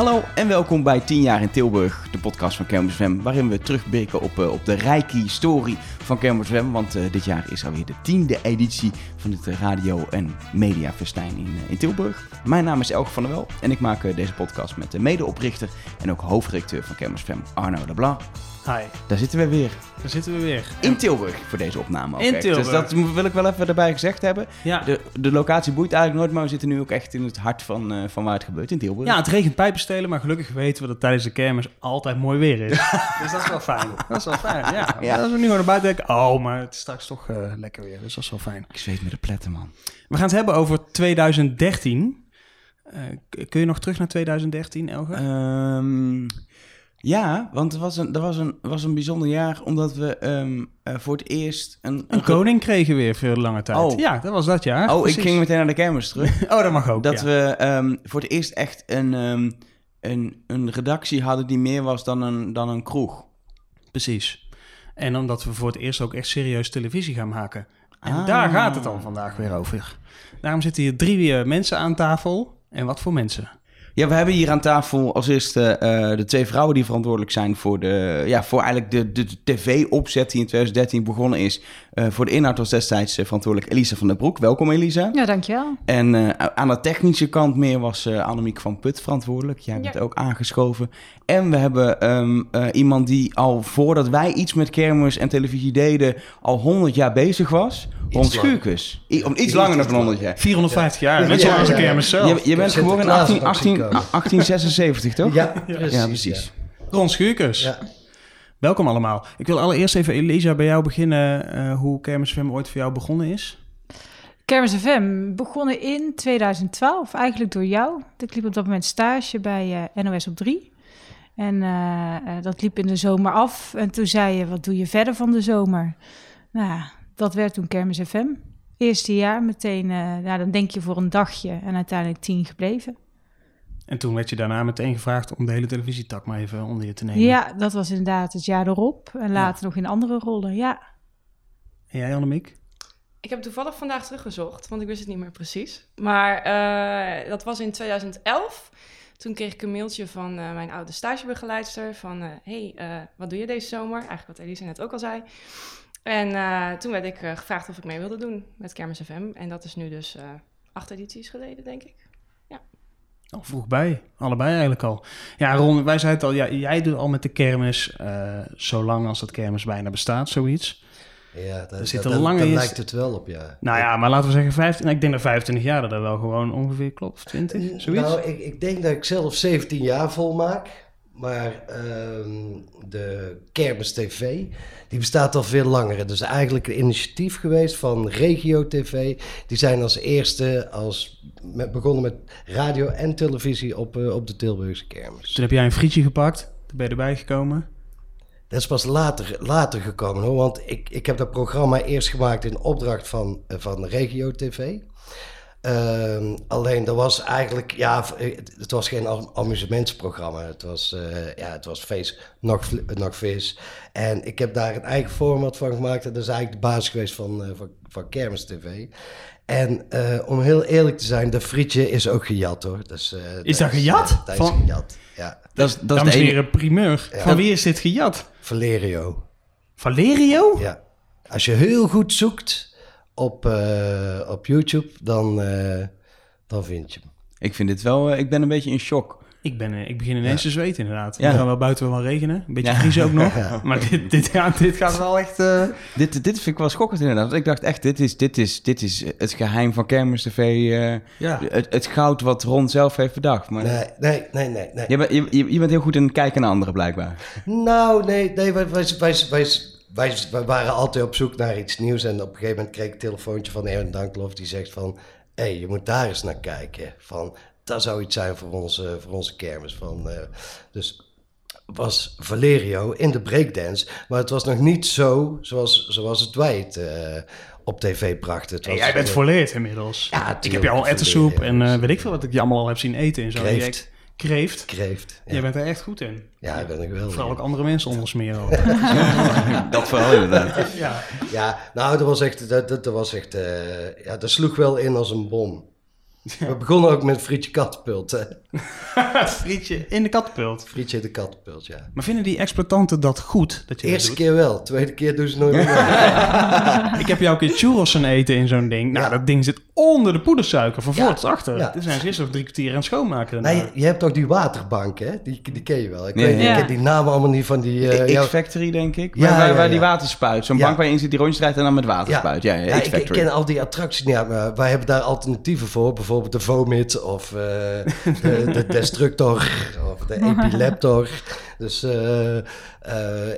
Hallo en welkom bij 10 jaar in Tilburg, de podcast van FM, waarin we terugblikken op, uh, op de rijke historie van Kermis FM. Want uh, dit jaar is alweer de tiende editie van het radio- en mediafestijn in, uh, in Tilburg. Mijn naam is Elke van der Wel en ik maak deze podcast met de medeoprichter en ook hoofdredacteur van Kermis FM, Arno de Blanc. Hi. Daar zitten we weer. Daar zitten we weer. In Tilburg voor deze opname. Ook In echt. Tilburg. Dus dat wil ik wel even erbij gezegd hebben. Ja. De, de locatie boeit eigenlijk nooit, maar we zitten nu ook echt in het hart van, uh, van waar het gebeurt in Tilburg. ja, het regent pijpenstelen, maar gelukkig weten we dat tijdens de kermis altijd mooi weer is. dus dat is wel fijn. Dat is wel fijn, ja. Ja. Als we nu gewoon naar buiten denken, oh, maar het is straks toch uh, lekker weer. Dus dat is wel fijn. Ik zweet met de pletten, man. We gaan het hebben over 2013. Uh, kun je nog terug naar 2013, Elge? Um, ja, want het was een, dat was een, was een bijzonder jaar, omdat we um, uh, voor het eerst... Een, een, koning kregen weer voor lange tijd. Oh. Ja, dat was dat jaar. Oh, Precies. ik ging meteen naar de kermis terug. oh, dat mag ook, Dat ja. we um, voor het eerst echt een, um, een, een redactie hadden die meer was dan een, dan een kroeg. Precies. En omdat we voor het eerst ook echt serieus televisie gaan maken. En Ah. daar gaat het dan vandaag weer over. Daarom zitten hier drie uh, mensen aan tafel. En wat voor mensen? Ja, we hebben hier aan tafel als eerste uh, de twee vrouwen die verantwoordelijk zijn voor, de, ja, voor eigenlijk de, de, de tv-opzet die in 2013 begonnen is. Uh, voor de inhoud was destijds uh, verantwoordelijk Elisa van der Broek. Welkom Elisa. Ja, dankjewel. En uh, aan de technische kant meer was uh, Annemiek van Put verantwoordelijk. Jij bent ja. ook aangeschoven. En we hebben um, uh, iemand die al voordat wij iets met kermis en televisie deden, al 100 jaar bezig was. Ron Schuurkus. Om iets, iets langer dan 100 jaar. 450 jaar, net zoals de kermis zelf. Je, je bent geboren in 18, 18, 1876, toch? Ja, precies. Ja, precies. Ron Schuurkus. Ja. Welkom allemaal. Ik wil allereerst even, Elisa, bij jou beginnen uh, hoe Kermis FM ooit voor jou begonnen is. Kermis FM begonnen in 2012, eigenlijk door jou. Ik liep op dat moment stage bij uh, NOS op 3. En uh, dat liep in de zomer af. En toen zei je, wat doe je verder van de zomer? Nou, dat werd toen Kermis FM. Eerste jaar meteen, nou, dan denk je voor een dagje en uiteindelijk tien gebleven. En toen werd je daarna meteen gevraagd om de hele televisietak maar even onder je te nemen. Ja, dat was inderdaad het jaar erop. En later ja. nog in andere rollen, ja. En jij, Annemiek? Ik heb toevallig vandaag teruggezocht, want ik wist het niet meer precies. Maar uh, dat was in 2011. Toen kreeg ik een mailtje van uh, mijn oude stagebegeleidster van... Uh, hey, wat doe je deze zomer? Eigenlijk wat Elisa net ook al zei. En toen werd ik gevraagd of ik mee wilde doen met Kermis FM. En dat is nu dus acht edities geleden, denk ik. Oh, vroeg bij, allebei eigenlijk al. Ja, Ron, wij zeiden het al, ja, jij doet al met de kermis, uh, zolang als dat kermis bijna bestaat, zoiets. Ja, daar, zit een lange daar lijkt het wel op, ja. Nou ja, maar laten we zeggen 15, ik denk dat 25 jaar dat, dat wel gewoon ongeveer klopt, of 20, zoiets. Nou, ik, ik denk dat ik zelf 17 jaar volmaak. Maar um, de Kermis TV, die bestaat al veel langer. Dus eigenlijk een initiatief geweest van Regio TV. Die zijn als eerste als, met, begonnen met radio en televisie op, uh, op de Tilburgse Kermis. Toen heb jij een frietje gepakt, toen ben je erbij gekomen. Dat is pas later, later gekomen hoor. Want ik, ik heb dat programma eerst gemaakt in opdracht van, uh, van Regio TV. Uh, alleen dat was eigenlijk, ja, het was geen amusementsprogramma. Het was, uh, ja, het was feest, nog, nog vis. En ik heb daar een eigen format van gemaakt. En dat is eigenlijk de basis geweest van, uh, van, van Kermis TV. En uh, om heel eerlijk te zijn, de frietje is ook gejat hoor. Dus, is dat, dat gejat? Is, dat van... is gejat, ja. Dat is, dat is de ene... primeur. Ja. Van wie is dit gejat? Valerio. Valerio? Ja. Als je heel goed zoekt op, uh, op YouTube, dan, uh, dan vind je hem. Ik vind dit wel, uh, ik ben een beetje in shock. Ik, ben, ik begin ineens ja. te zweten inderdaad. Ja. Het gaat wel buiten wel regenen. Een beetje ja. vriezen ook nog. Ja. Maar dit, dit, gaat, dit gaat wel echt... Uh... Dit, dit vind ik wel schokkend inderdaad. Want ik dacht echt, dit is, dit is, dit is het geheim van Kermis TV. Uh, ja. het, het goud wat Ron zelf heeft bedacht. Maar nee, nee, nee, nee. nee. Je, bent, je, je bent heel goed in kijken naar anderen blijkbaar. Nou, nee, nee wij, wij, wij, wij wij, wij, waren altijd op zoek naar iets nieuws. En op een gegeven moment kreeg ik een telefoontje van Erwin Danklof. Die zegt van, hé, hey, je moet daar eens naar kijken. Van, dat zou iets zijn voor onze, voor onze kermis. Van, uh, dus was Valerio in de breakdance. Maar het was nog niet zo zoals, zoals het wij het uh, op tv brachten. Het was, en jij bent volleerd inmiddels. Ja, ik heb je al ettensoep en uh, weet ik veel wat ik je allemaal al heb zien eten. En zo. Kreeft. Kreeft. Kreeft. Ja. Jij bent er echt goed in. Ja, ik ben ik wel. Vooral ook andere mensen ondersmeren. dat vooral inderdaad. ja. ja, nou, dat was echt, dat, dat, dat was echt, uh, ja, dat sloeg wel in als een bom. We begonnen ook met Frietje Kattenpult. Hè? Frietje in de kattenpult. Frietje de Kattenpult, ja. Maar vinden die exploitanten dat goed? Dat je dat Eerste keer wel, tweede keer doen ze nooit meer. mee. Ik heb jou een keer churros eten in zo'n ding. Nou, Ja. dat ding zit onder de poedersuiker, van voor Ja. tot achter. Ja. Toen zijn ze eerst nog drie kwartier aan het schoonmaken. Nee, je hebt toch die waterbank, hè? Die, die ken je wel. Ik, Ja, weet, ja. ik ken die namen allemaal niet van die... eh, jouw- X-Factory, denk ik. Ja, waar, waar, ja, waar ja. die waterspuit. Zo'n Ja. bank waar je in zit die rondjes rijdt en dan met waterspuit. Ja, ja, Ja, ik, ik ken al die attracties niet maar wij hebben daar alternatieven voor. Bijvoorbeeld de Vomit of eh, de, de Destructor of de Epileptor. Dus eh, eh,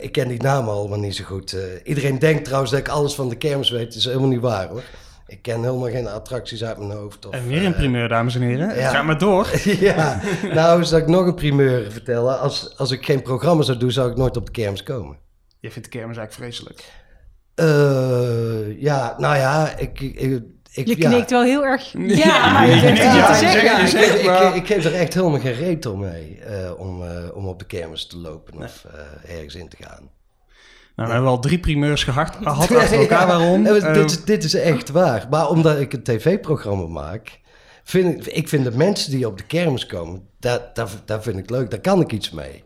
ik ken die namen allemaal niet zo goed. Iedereen denkt trouwens dat ik alles van de kermis weet. Dat is helemaal niet waar hoor. Ik ken helemaal geen attracties uit mijn hoofd. Of, En weer een eh, primeur, dames en heren. ja. Ga maar door. ja, nou zal ik nog een primeur vertellen. Als, als ik geen programma zou doen, zou ik nooit op de kermis komen. Je vindt de kermis eigenlijk vreselijk. Eh, ja, nou ja, ik... ik, ik Je ja. knikt wel heel erg. Ja, maar je knikt te zeggen. ik, ik, maar- ik, ik geef er echt helemaal geen reet mee eh, om, eh, om op de kermis te lopen of eh, ergens in te gaan. Nou, we hebben al drie primeurs gehad, gehad achter elkaar. Ja, Waarom? dit, is, dit is echt waar. Maar omdat ik een tv-programma maak, vind ik, ik vind de mensen die op de kermis komen, dat, dat, dat vind ik leuk. Daar kan ik iets mee.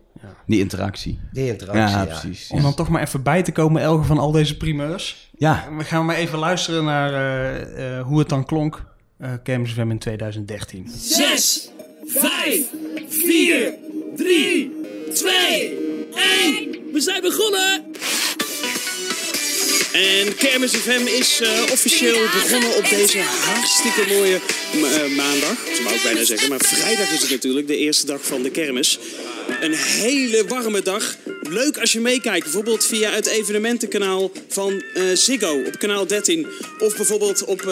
Die interactie. Die interactie, Ja, ja. precies. om dan toch maar even bij te komen, Elge, van al deze primeurs. Ja, We gaan maar even luisteren naar eh, eh, hoe het dan klonk. eh Kermis FM in 2013. 6, 5, 4, 3, 2, 1. We zijn begonnen! En Kermis FM is eh, officieel begonnen op deze hartstikke mooie eh, maandag. Dat zou ik bijna zeggen, maar vrijdag is het natuurlijk, de eerste dag van de kermis. Een hele warme dag. Leuk als je meekijkt, bijvoorbeeld via het evenementenkanaal van eh, Ziggo op kanaal 13. Of bijvoorbeeld op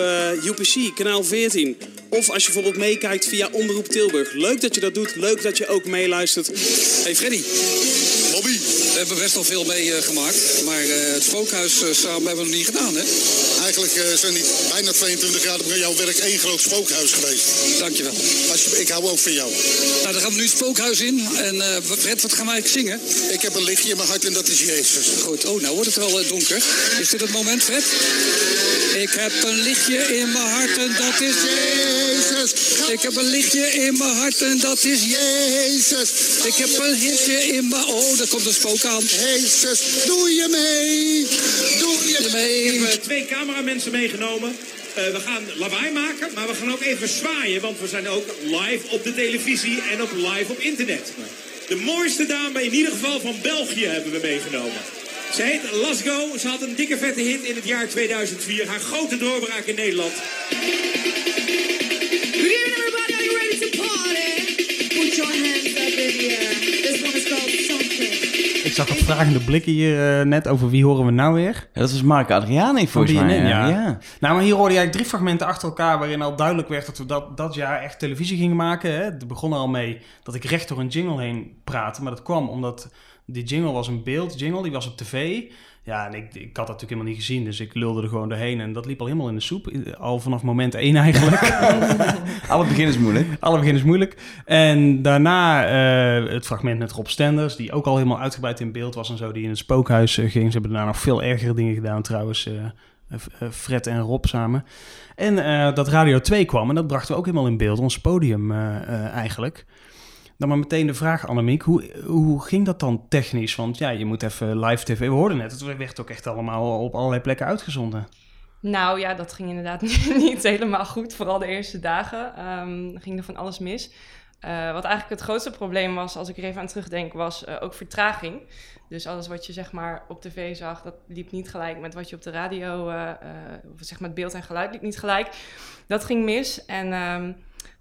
UPC, kanaal 14. Of als je bijvoorbeeld meekijkt via Omroep Tilburg. Leuk dat je dat doet, leuk dat je ook meeluistert. Hey Freddy. Bobby. We hebben best al veel meegemaakt. maar eh, het spookhuis eh, samen hebben we nog niet gedaan, hè? Eigenlijk eh, zijn die bijna 22 jaar bij jouw werk één groot spookhuis geweest. Dankjewel. Als je, ik hou ook van jou. Nou, dan gaan we nu het spookhuis in. En Fred, wat gaan wij eigenlijk zingen? Ik heb een lichtje in mijn hart en dat is Jezus. Goed, oh, nou wordt het wel donker. Is dit het moment, Fred? Ik heb een lichtje in mijn hart en dat is Jezus, Ik heb een lichtje in mijn hart en dat is Jezus, Ik heb een lichtje in mijn... Oh, daar komt een spook aan. Jezus, doe je mee, doe je mee. mee. We hebben twee cameramensen meegenomen. Eh, we gaan lawaai maken, maar we gaan ook even zwaaien, want we zijn ook live op de televisie en ook live op internet. De mooiste dame in ieder geval van België hebben we meegenomen. Ze heet Lasgo. Ze had een dikke vette hit in het jaar 2004. Haar grote doorbraak in Nederland. Good evening, everybody. Are you ready to party? Put your hands up in the air. This one is called something. Ik zag wat vragende blikken hier eh, net over wie horen we nou weer. dat was Mark Adriani volgens Van mij. BNN, ja. ja. ja. Nou, maar hier hoorde eigenlijk drie fragmenten achter elkaar... waarin al duidelijk werd dat we dat, dat jaar echt televisie gingen maken. Hè. Het begon er al mee dat ik recht door een jingle heen praatte. Maar dat kwam omdat die jingle was een beeldjingle, die was op tv... Ja, en ik, ik had dat natuurlijk helemaal niet gezien, dus ik lulde er gewoon doorheen. En dat liep al helemaal in de soep, al vanaf moment één eigenlijk. Alle begin is moeilijk. Alle begin is moeilijk. En daarna eh, het fragment met Rob Stenders, die ook al helemaal uitgebreid in beeld was en zo, die in het spookhuis eh, ging. Ze hebben daarna nog veel ergere dingen gedaan trouwens, eh, Fred en Rob samen. En dat Radio 2 kwam en dat brachten we ook helemaal in beeld, ons podium eigenlijk. Dan maar meteen de vraag, Annemiek, hoe, hoe ging dat dan technisch? Want ja, je moet even live tv, we hoorden net, het werd ook echt allemaal op allerlei plekken uitgezonden. Nou ja, dat ging inderdaad niet helemaal goed. Vooral de eerste dagen ehm, ging er van alles mis. Eh, wat eigenlijk het grootste probleem was, als ik er even aan terugdenk, was eh, ook vertraging. Dus alles wat je zeg maar op tv zag, dat liep niet gelijk met wat je op de radio, of zeg maar het beeld en geluid liep niet gelijk. Dat ging mis en ehm,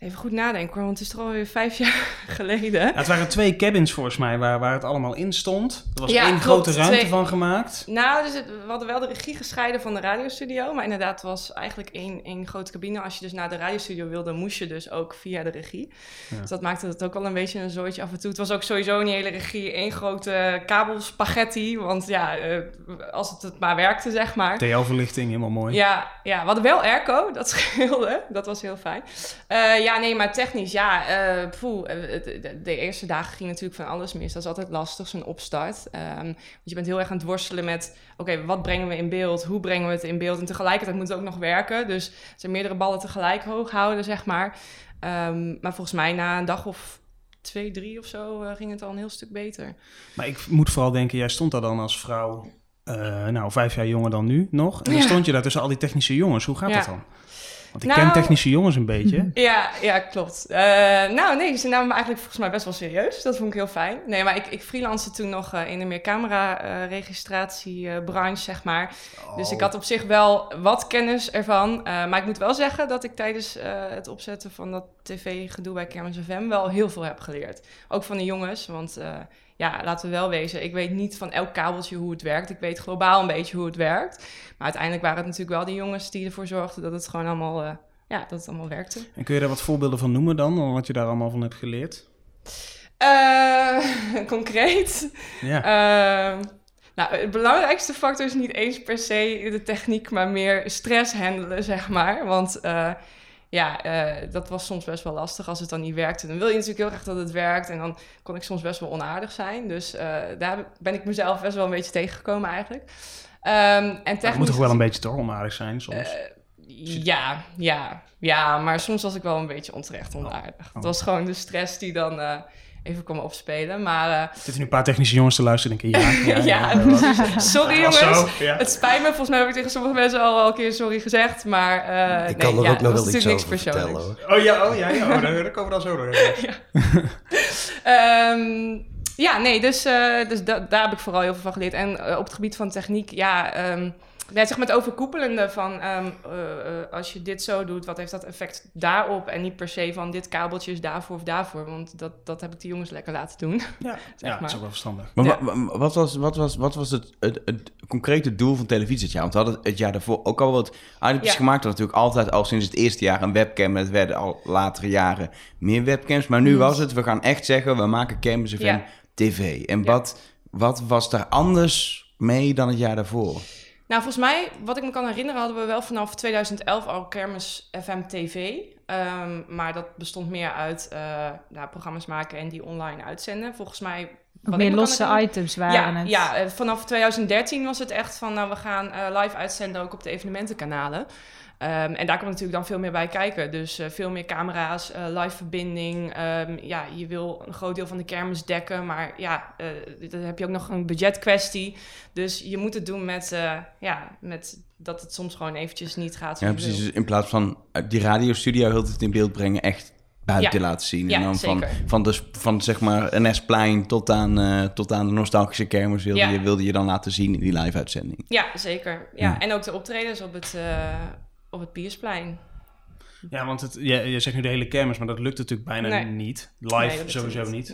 even goed nadenken hoor, want het is toch alweer vijf jaar geleden. Ja, het waren twee cabins volgens mij waar, waar het allemaal in stond. Er was Ja, één klopt, grote ruimte twee. van gemaakt. Nou, dus het- we hadden wel de regie gescheiden van de radiostudio. Maar inderdaad, het was eigenlijk één, één grote cabine. Als je dus naar de radiostudio wilde, moest je dus ook via de regie. Dus dat maakte het ook wel een beetje een zooitje af en toe. Het was ook sowieso een hele regie, één grote kabelspaghetti. Want ja, eh, als het, het maar werkte, zeg maar. TL-verlichting, helemaal mooi. Ja, ja, we hadden wel airco, dat scheelde. Dat was heel fijn. Eh, ja, ja, nee, maar technisch, ja. eh poeh, eh, de, eerste dagen ging natuurlijk van alles mis. Dat is altijd lastig, zo'n opstart. Ehm, want je bent heel erg aan het worstelen met... oké, wat brengen we in beeld? Hoe brengen we het in beeld? En tegelijkertijd moet het ook nog werken. Dus er zijn meerdere ballen tegelijk hoog houden, zeg maar. Ehm, maar volgens mij na een dag of twee, drie of zo... eh, ging het al een heel stuk beter. Maar ik moet vooral denken, jij stond daar dan als vrouw, nou, vijf jaar jonger dan nu nog. En dan Ja. stond je daar tussen al die technische jongens. Hoe gaat Ja. dat dan? Want ik Nou- ken technische jongens een beetje. Ja, ja, klopt. Eh, nou, nee, ze namen me eigenlijk volgens mij best wel serieus. Dat vond ik heel fijn. Nee, maar ik, ik freelance toen nog eh, in de meer camera-registratiebranche, zeg maar. Dus ik had op zich wel wat kennis ervan. Eh, maar ik moet wel zeggen dat ik tijdens het opzetten van dat tv-gedoe bij Kermis FM wel heel veel heb geleerd. Ook van de jongens, want ja, laten we wel wezen, ik weet niet van elk kabeltje hoe het werkt. Ik weet globaal een beetje hoe het werkt. Maar uiteindelijk waren het natuurlijk wel de jongens die ervoor zorgden dat het gewoon allemaal, eh, ja, dat het allemaal werkte. En kun je daar wat voorbeelden van noemen dan, wat je daar allemaal van hebt geleerd? Eh, concreet. Ja. Ehm, nou, het belangrijkste factor is niet eens per se de techniek, maar meer stress handelen, zeg maar. Want eh, ja, eh, dat was soms best wel lastig als het dan niet werkte. Dan wil je natuurlijk heel graag dat het werkt en dan kon ik soms best wel onaardig zijn. Dus eh, daar ben ik mezelf best wel een beetje tegengekomen eigenlijk. Ehm, en Dat moet technisch- toch wel een beetje toch onaardig zijn soms? Eh, ja, ja, ja, maar soms was ik wel een beetje onterecht onaardig. Het was gewoon de stress die dan even kwam opspelen. Maar eh, Er zitten nu een paar technische jongens te luisteren en denken, ja, ja, ja, ja, sorry jongens. zo, ja. Het spijt me. Volgens mij heb ik tegen sommige mensen al wel een keer sorry gezegd. Maar eh Ik nee, kan er ja, ook nog wel iets niks persoonlijks. vertellen hoor. Oh ja, oh ja, ja. Oh, daar, komen we dan zo door. Ehm, ja, nee, dus, eh, dus da- daar heb ik vooral heel veel van geleerd. En op het gebied van techniek, ja, ehm ja, zeg maar het overkoepelende van ehm, eh, eh, als je dit zo doet, wat heeft dat effect daarop? En niet per se van dit kabeltje is daarvoor of daarvoor, want dat, dat heb ik de jongens lekker laten doen. Ja, zeg ja dat is ook wel verstandig. Maar Ja. wat was, wat was, wat was het, het, het concrete doel van televisie dit jaar? Want we hadden het jaar daarvoor ook al wat items Ja. gemaakt. Dat natuurlijk altijd al sinds het eerste jaar een webcam. Het werden al latere jaren meer webcams. Maar nu Mm. was het, we gaan echt zeggen, we maken Campus FM Ja. TV. En Ja. wat, wat was daar anders mee dan het jaar daarvoor? Nou, volgens mij, wat ik me kan herinneren, hadden we wel vanaf 2011 al Kermis FM TV. Ehm, maar dat bestond meer uit eh, nou, programma's maken en die online uitzenden. Volgens mij... Wat meer losse items waren ja, het. Ja, eh, vanaf 2013 was het echt van, nou, we gaan eh, live uitzenden ook op de evenementenkanalen. Ehm, en daar komt natuurlijk dan veel meer bij kijken. Dus eh, veel meer camera's, eh, live verbinding. Ehm, ja, je wil een groot deel van de kermis dekken. Maar ja, eh, dan heb je ook nog een budgetkwestie. Dus je moet het doen met, eh, ja, met dat het soms gewoon eventjes niet gaat Ja, precies. Dus in plaats van die radiostudio heel het in beeld brengen, echt buiten Ja. laten zien. Ja, en dan van, zeker. van, de, van zeg maar NS-plein tot aan, eh, tot aan de nostalgische kermis wilde, Ja. je, wilde je dan laten zien in die live-uitzending. Ja, zeker. Ja. Ja. En ook de optredens op het, eh, op het Piersplein. Ja, want het, je, je zegt nu de hele kermis, maar dat lukt natuurlijk bijna Nee. niet. Live Nee, sowieso niet. niet.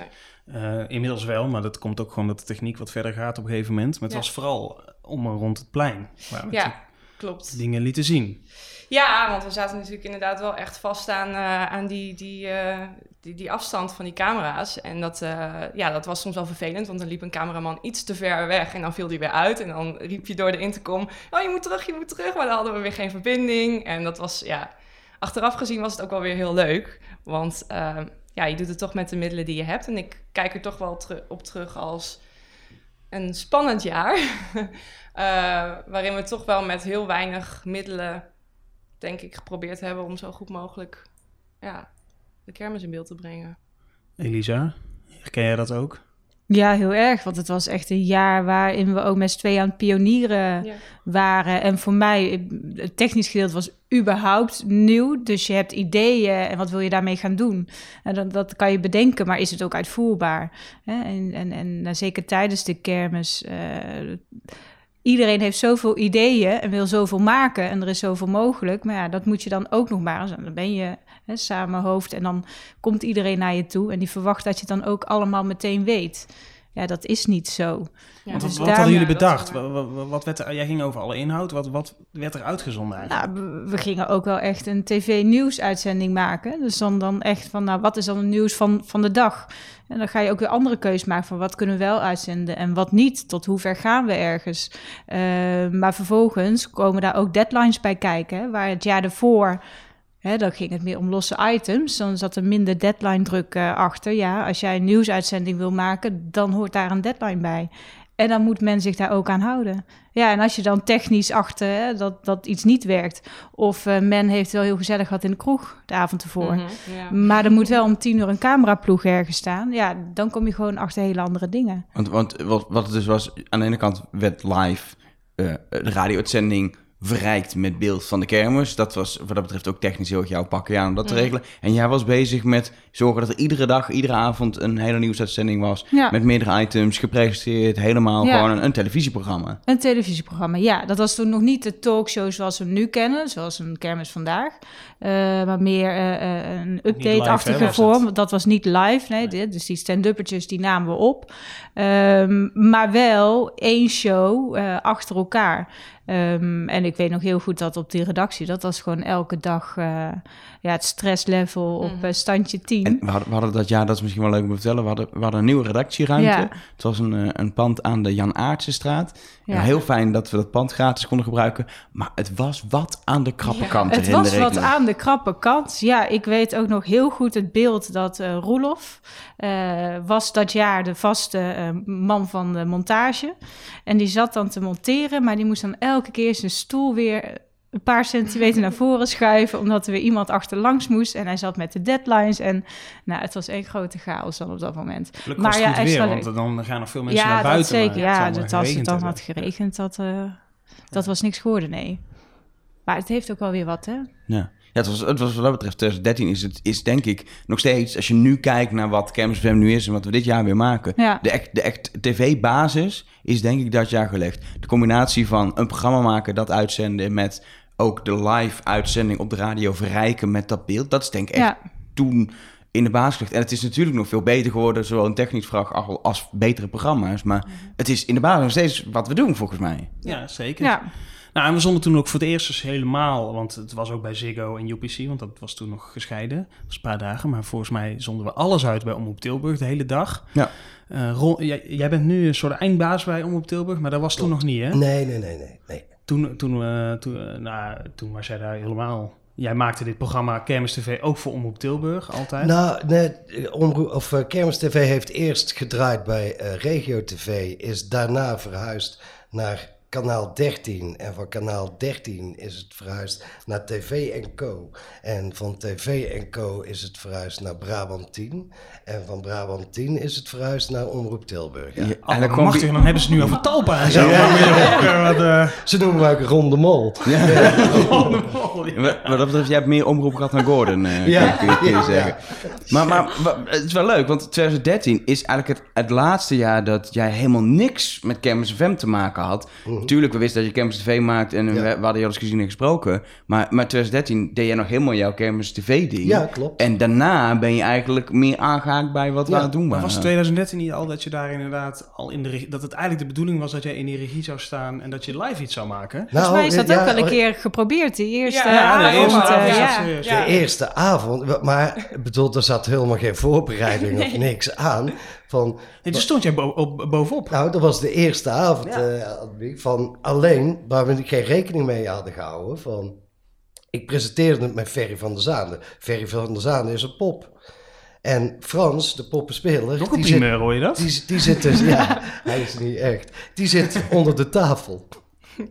Nee. Eh, inmiddels wel, maar dat komt ook gewoon dat de techniek wat verder gaat op een gegeven moment. Maar het Ja. was vooral om en rond het plein. Waar we Ja, klopt. dingen lieten zien. Ja, want we zaten natuurlijk inderdaad wel echt vast aan, eh, aan die, die, eh, die, die afstand van die camera's. En dat, eh, ja, dat was soms wel vervelend, want dan liep een cameraman iets te ver weg en dan viel die weer uit. En dan riep je door de intercom, oh je moet terug, je moet terug. Maar dan hadden we weer geen verbinding. En dat was, ja, achteraf gezien was het ook wel weer heel leuk. Want eh, ja, je doet het toch met de middelen die je hebt. En ik kijk er toch wel op terug als een spannend jaar. Waarin we toch wel met heel weinig middelen denk ik, geprobeerd hebben om zo goed mogelijk ja, de kermis in beeld te brengen. Elisa, herken jij dat ook? Ja, heel erg. Want het was echt een jaar waarin we ook met z'n tweeën aan het pionieren Ja. waren. En voor mij, het technisch gedeelte was überhaupt nieuw. Dus je hebt ideeën en wat wil je daarmee gaan doen? En dat, dat kan je bedenken, maar is het ook uitvoerbaar? Hè? En, en, en nou, zeker tijdens de kermis... eh, Iedereen heeft zoveel ideeën en wil zoveel maken en er is zoveel mogelijk. Maar ja, dat moet je dan ook nog maar. Dan ben je hè, samen hoofd en dan komt iedereen naar je toe en die verwacht dat je het dan ook allemaal meteen weet. Ja, dat is niet zo. Ja, Want dus wat, wat daar- hadden jullie bedacht? Wat, werd er, jij ging over alle inhoud. Wat, wat werd er uitgezonden eigenlijk? Nou, we- gingen ook wel echt een tv-nieuwsuitzending maken. Dus dan, dan echt van, nou, wat is dan het nieuws van, van de dag? En dan ga je ook weer andere keuzes maken van wat kunnen we wel uitzenden en wat niet. Tot hoe ver gaan we ergens? Eh, maar vervolgens komen daar ook deadlines bij kijken. waar het jaar ervoor Hè, dan ging het meer om losse items. Dan zat er minder deadline druk eh, achter. Ja, als jij een nieuwsuitzending wil maken, dan hoort daar een deadline bij. En dan moet men zich daar ook aan houden. Ja, en als je dan technisch achter hè, dat, dat iets niet werkt... of eh, men heeft wel heel gezellig gehad in de kroeg de avond ervoor... Mhm, ja. maar er moet wel om tien uur een cameraploeg ergens staan... ja, dan kom je gewoon achter hele andere dingen. Want, want wat, wat het dus was, aan de ene kant werd live eh, de radio-uitzending verrijkt met beeld van de kermis. Dat was wat dat betreft ook technisch heel erg jouw pakje aan om dat te Mm. regelen. En jij was bezig met zorgen dat er iedere dag, iedere avond een hele nieuwsuitzending was. Ja. Met meerdere items, gepresenteerd, helemaal Ja. gewoon een, een televisieprogramma. Een televisieprogramma, ja. Dat was toen nog niet de talkshow zoals we hem nu kennen, zoals een kermis vandaag. Eh, maar meer eh, eh, een update-achtige vorm. het? Dat was niet live, nee. dit- dus die stand-uppertjes die namen we op. Ehm, maar wel één show eh, achter elkaar. Ehm, en ik weet nog heel goed dat op die redactie, dat was gewoon elke dag eh, ja, het stresslevel op Mhm. standje 10. En we hadden, we hadden dat jaar, dat is misschien wel leuk om te vertellen, we hadden, we hadden een nieuwe redactieruimte. Ja. Het was een, een pand aan de Jan Aartsenstraat. Ja. En heel fijn dat we dat pand gratis konden gebruiken. Maar het was wat aan de krappe Ja. kant. Het was wat aan de krappe kant. Ja, ik weet ook nog heel goed het beeld dat eh Roelof eh, was dat jaar de vaste eh, man van de montage. En die zat dan te monteren, maar die moest dan elke keer zijn stoel weer een paar centimeter naar voren schuiven, omdat er weer iemand achterlangs moest. En hij zat met de deadlines en nou, het was één grote chaos dan op dat moment. Gelukkig was het weer, want dan gaan nog veel mensen ja, naar buiten. dat zeker. maar Ja, dat maar als het dan hebben. had geregend, dat, dat was niks geworden, nee. Maar het heeft ook wel weer wat, hè? Ja. Ja, het was, het was wat dat betreft 2013 is het is denk ik nog steeds, als je nu kijkt naar wat Campus FM nu is en wat we dit jaar weer maken, Ja. de echt, de echt tv-basis is denk ik dat jaar gelegd. De combinatie van een programma maken, dat uitzenden met ook de live uitzending op de radio verrijken met dat beeld, dat is denk ik echt Ja. toen in de basis gelegd. En het is natuurlijk nog veel beter geworden, zowel in technisch vraag als, als betere programma's, maar het is in de basis nog steeds wat we doen volgens mij. Ja, zeker. Ja. Nou, en we zonden toen ook voor het eerst dus helemaal, want het was ook bij Ziggo en UPC, want dat was toen nog gescheiden. Dat was een paar dagen, maar volgens mij zonden we alles uit bij Omroep Tilburg de hele dag. Ja. Eh, Ron, jij, jij bent nu een soort eindbaas bij Omroep Tilburg, maar dat was toen nog niet, hè? Nee, nee, nee, nee. nee. Toen, toen, eh, toen, eh, nou, toen was jij daar helemaal... Jij maakte dit programma Kermis TV ook voor Omroep Tilburg altijd. Nou, nee, omroep, of, Kermis TV heeft eerst gedraaid bij Regio TV, is daarna verhuisd naar kanaal 13. En van kanaal 13 is het verhuisd naar TV Co. En van TV Co is het verhuisd naar Brabant 10. En van Brabant 10 is het verhuisd naar Omroep Tilburg. Ja. Ja, en dan hebben ze nu over Talpa en zo. Horen wat, eh, Ze noemen mij ook Ron de Mol. Wat wat dat betreft, jij hebt meer omroep gehad dan Gordon, eh, Ja. kun, je, kun je Ja. zeggen. Maar, maar het is wel leuk, want 2013 is eigenlijk het, het laatste jaar dat jij helemaal niks met Campus FM te maken had. Tuurlijk, we wisten dat je Campus TV maakt en we, Ja. we hadden je al eens gezien en gesproken. Maar, maar 2013 deed jij nog helemaal jouw Campus TV-ding. Ja, klopt. En daarna ben je eigenlijk meer aangehaakt bij wat we Ja, aan het doen Maar waren. was 2013 niet al dat je daar inderdaad al in de regie, dat het eigenlijk de bedoeling was dat jij in die regie zou staan en dat je live iets zou maken? Volgens mij is dat Nou, ja, ook wel een oh, keer geprobeerd, die eerste Ja, de avond. eerste eh, avond. De eerste avond, maar bedoel, er zat helemaal geen voorbereiding of niks aan. Van, Nee, toen stond jij bo- op, bovenop. nou, dat was de eerste avond eh, van alleen, waar we geen rekening mee hadden gehouden. Van, ik presenteerde het met Ferry van der Zaande. Ferry van der Zaande is een pop. En Frans, de poppenspeler, Nog een die zit, primeur, hoor je dat? die, die zit dus, ja, hij is niet echt. Die zit onder de tafel.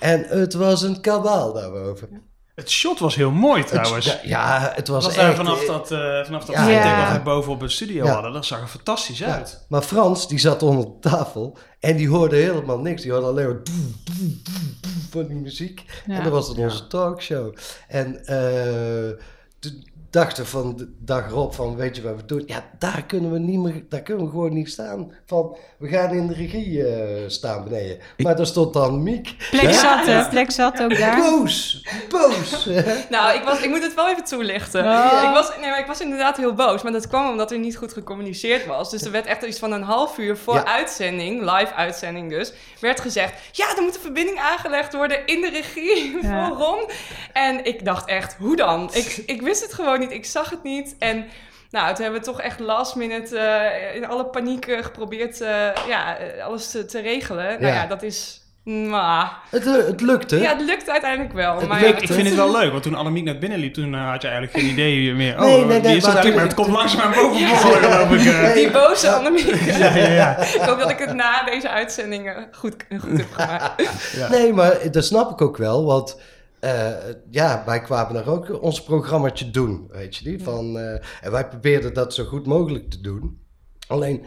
En het was een kabaal daarboven. Het shot was heel mooi trouwens. Het- ja, het was, was daar echt... vanaf dat, eh vanaf dat Ja. dat we boven op het studio Ja. hadden, dat zag er fantastisch Ja, uit. maar Frans, die zat onder de tafel en die hoorde helemaal niks. Die hoorde alleen maar doe, doe, doe, doe van die muziek. Ja. En dat was het onze talkshow. En eh, toen dachten van de dag erop van, weet je wat we doen? Ja, daar kunnen we niet meer, daar kunnen we gewoon niet staan. Van, we gaan in de regie eh, staan beneden. Maar daar stond dan Miek. Plek zat, plek zat ook daar. Boos, boos. Nou, ik, was, ik moet het wel even toelichten. Oh. Ik, was, nee, maar ik was inderdaad heel boos. Maar dat kwam omdat er niet goed gecommuniceerd was. Dus er werd echt iets van een half uur voor Ja. uitzending, live uitzending dus, werd gezegd... Ja, er moet een verbinding aangelegd worden in de regie Ja. voor Ron. En ik dacht echt, hoe dan? Ik, ik wist het gewoon niet, ik zag het niet. En nou, toen hebben we toch echt last minute eh, in alle paniek eh, geprobeerd eh, ja, alles te, te regelen. Nou Ja. ja, dat is Maar, Het, het lukte. ja, het lukt uiteindelijk wel. Het Maar ja, Ik vind het wel leuk, want toen Annemiek naar binnen liep, toen had je eigenlijk geen idee meer. Oh, Nee, nee, die nee, is maar maar het komt langzaam boven borrelen, geloof ik. die boze Annemiek. Ja, ja, ja. ik hoop dat ik het na deze uitzendingen goed, goed heb gemaakt. Nee, maar dat snap ik ook wel, want eh, ja, wij kwamen daar ook ons programmaatje doen, weet je die? Van, eh, en wij probeerden dat zo goed mogelijk te doen. Alleen,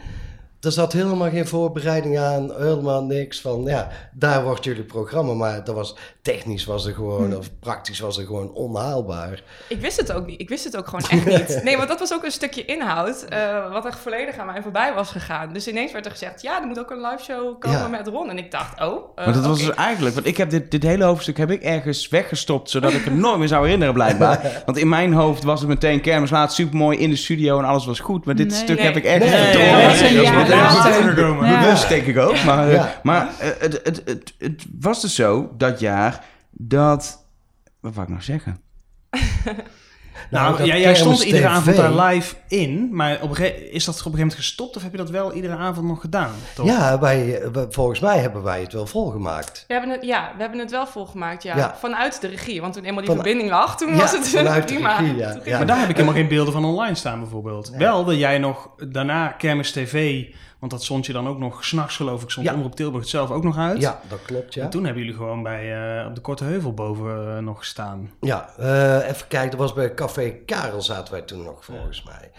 er zat helemaal geen voorbereiding aan, helemaal niks van, ja, daar wordt jullie programma, maar dat was, technisch was er gewoon, of praktisch was er gewoon onhaalbaar. Ik wist het ook niet. Ik wist het ook gewoon echt niet. Nee, want dat was ook een stukje inhoud, eh, wat echt volledig aan mij voorbij was gegaan. Dus ineens werd er gezegd, ja, er moet ook een live show komen Ja. met Ron. En ik dacht, oh, eh, Maar dat was dus eigenlijk, want ik heb dit, dit hele hoofdstuk heb ik ergens weggestopt, zodat ik het nooit meer zou herinneren blijkbaar. Want in mijn hoofd was het meteen kermis laat, supermooi in de studio en alles was goed. Maar dit Nee. stuk Nee. heb ik ergens Nee, later. Bewust denk ik ook. Maar, eh, Ja. maar eh, het, het, het, het was dus zo, dat jaar, dat... Wat wou ik nou zeggen? Nou, dat jij, jij stond iedere TV avond daar live in, maar op een is dat op een gegeven moment gestopt of heb je dat wel iedere avond nog gedaan? Toch? Ja, wij, volgens mij hebben wij het wel volgemaakt. We hebben het, ja, we hebben het wel volgemaakt, ja. Ja. Vanuit de regie. Want toen eenmaal die Van- verbinding lag, toen Ja, was het vanuit de prima. regie, ja. Toen ging Ja. Maar daar heb ik helemaal geen beelden van online staan bijvoorbeeld. Wel dat jij nog daarna Kermis TV, want dat zond je dan ook nog s'nachts geloof ik, zond Ja. Omroep Tilburg het zelf ook nog uit. Ja, dat klopt, ja. En toen hebben jullie gewoon bij, eh, op de Korte Heuvel boven eh, nog gestaan. Ja, eh, even kijken, dat was bij Café Karel zaten wij toen nog, volgens mij.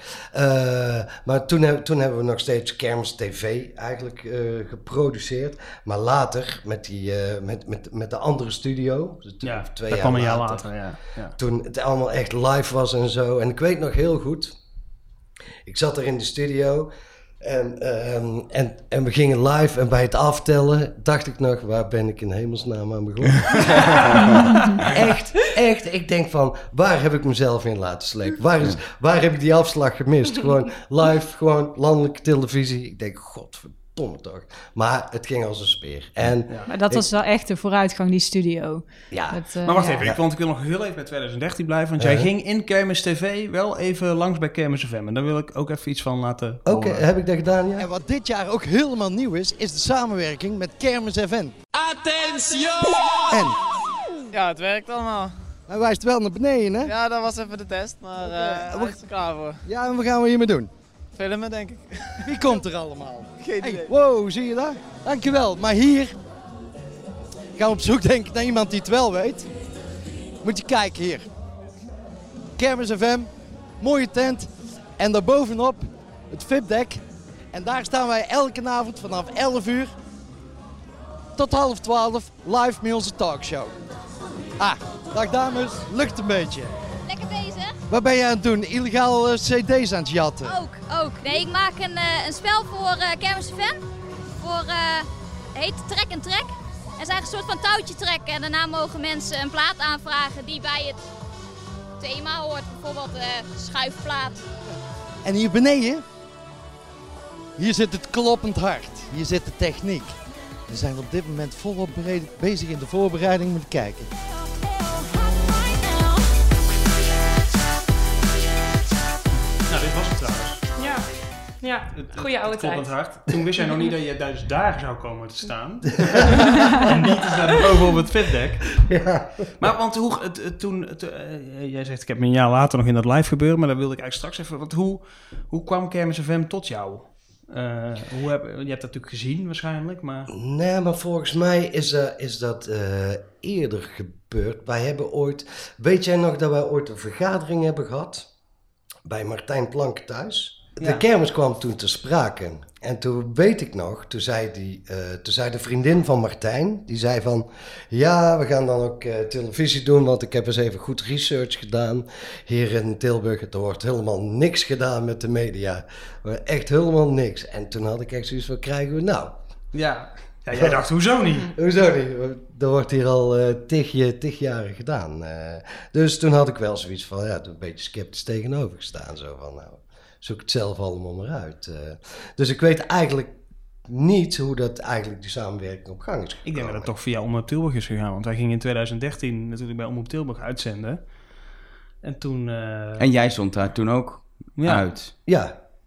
Maar toen, toen hebben we nog steeds Kermis TV eigenlijk geproduceerd. Maar later, met, die, met, met, met de andere studio, dus Ja, twee dat jaar kwam een jaar later, later. Ja. Ja. toen het allemaal echt live was en zo. En ik weet nog heel goed, ik zat er in de studio en, ehm, en, en we gingen live. En bij het aftellen dacht ik nog, waar ben ik in hemelsnaam aan begonnen? echt, echt. Ik denk van, waar heb ik mezelf in laten slepen? Waar, is, waar heb ik die afslag gemist? Gewoon live, gewoon landelijke televisie. Ik denk, godverdomme toch. Maar het ging als een speer. En Maar dat was wel echt de vooruitgang, die studio. ja, eh, Maar wacht ja. even, ik, want ik wil nog heel even bij 2013 blijven. Want jij Uh-huh. ging in Kermis TV wel even langs bij Kermis FM. En daar wil ik ook even iets van laten oké, heb ik dat gedaan, ja? En wat dit jaar ook helemaal nieuw is, is de samenwerking met Kermis FM. En, Ja, het werkt allemaal. hij wijst wel naar beneden, hè? Ja, dat was even de test, maar eh we- we is er klaar voor. Ja, en wat gaan we hiermee doen? Filmen, denk ik. Wie komt er allemaal? Geen Hey, idee. wow, zie je dat? Dankjewel. Maar hier gaan we op zoek denk ik naar iemand die het wel weet. Moet je kijken hier. Kermis FM, mooie tent. En daarbovenop het VIP-deck. En daar staan wij elke avond vanaf 11 uur tot half 12 live met onze talkshow. Ah, dag dames, lukt een beetje. Wat ben je aan het doen? Illegaal eh, cd's aan het jatten? Ook, ook. Nee, ik maak een, eh, een spel voor eh Kermis FM. Voor, heet Trek en Trek. En zijn een soort van touwtje trekken. En daarna mogen mensen een plaat aanvragen die bij het thema hoort. Bijvoorbeeld schuifplaat. En hier beneden, hier zit het kloppend hart. Hier zit de techniek. We zijn op dit moment volop bezig in de voorbereiding. Moet je kijken. Ja. Het- goede oude het tijd. hart. Toen wist jij nog niet dat je dus daar zou komen te staan. en niet eens daar boven op het fitdeck. Ja. Maar want hoe, het, het- toen, het, eh, jij zegt ik heb me een jaar later nog in dat live gebeuren, maar daar wilde ik eigenlijk straks even, want hoe, hoe kwam Kermis FM tot jou? Eh, hoe heb, je hebt dat natuurlijk gezien waarschijnlijk, maar... Nee, maar volgens mij is, eh, is dat eh, eerder gebeurd. Wij hebben ooit. Weet jij nog dat wij ooit een vergadering hebben gehad? Bij Martijn Plank thuis. De Ja. kermis kwam toen te sprake. En toen weet ik nog, toen zei, die, eh, toen zei de vriendin van Martijn, die zei van, ja, we gaan dan ook eh, televisie doen, want ik heb eens even goed research gedaan hier in Tilburg. Er wordt helemaal niks gedaan met de media. Maar Echt helemaal niks. En toen had ik echt zoiets van, krijgen we nou? Ja, ja jij dacht, hoezo niet? Hoezo niet? Er wordt hier al eh tig, jaren gedaan. dus toen had ik wel zoiets van, ja, een beetje sceptisch tegenover gestaan. Zo van, nou, zoek het zelf allemaal maar uit. eh. dus ik weet eigenlijk niet hoe dat eigenlijk die samenwerking op gang is gekomen. Ik denk dat het toch via Omroep Tilburg is gegaan, want wij gingen in 2013 natuurlijk bij Omroep Tilburg uitzenden. En toen... eh, En jij stond daar toen ook Ja. uit. Ja.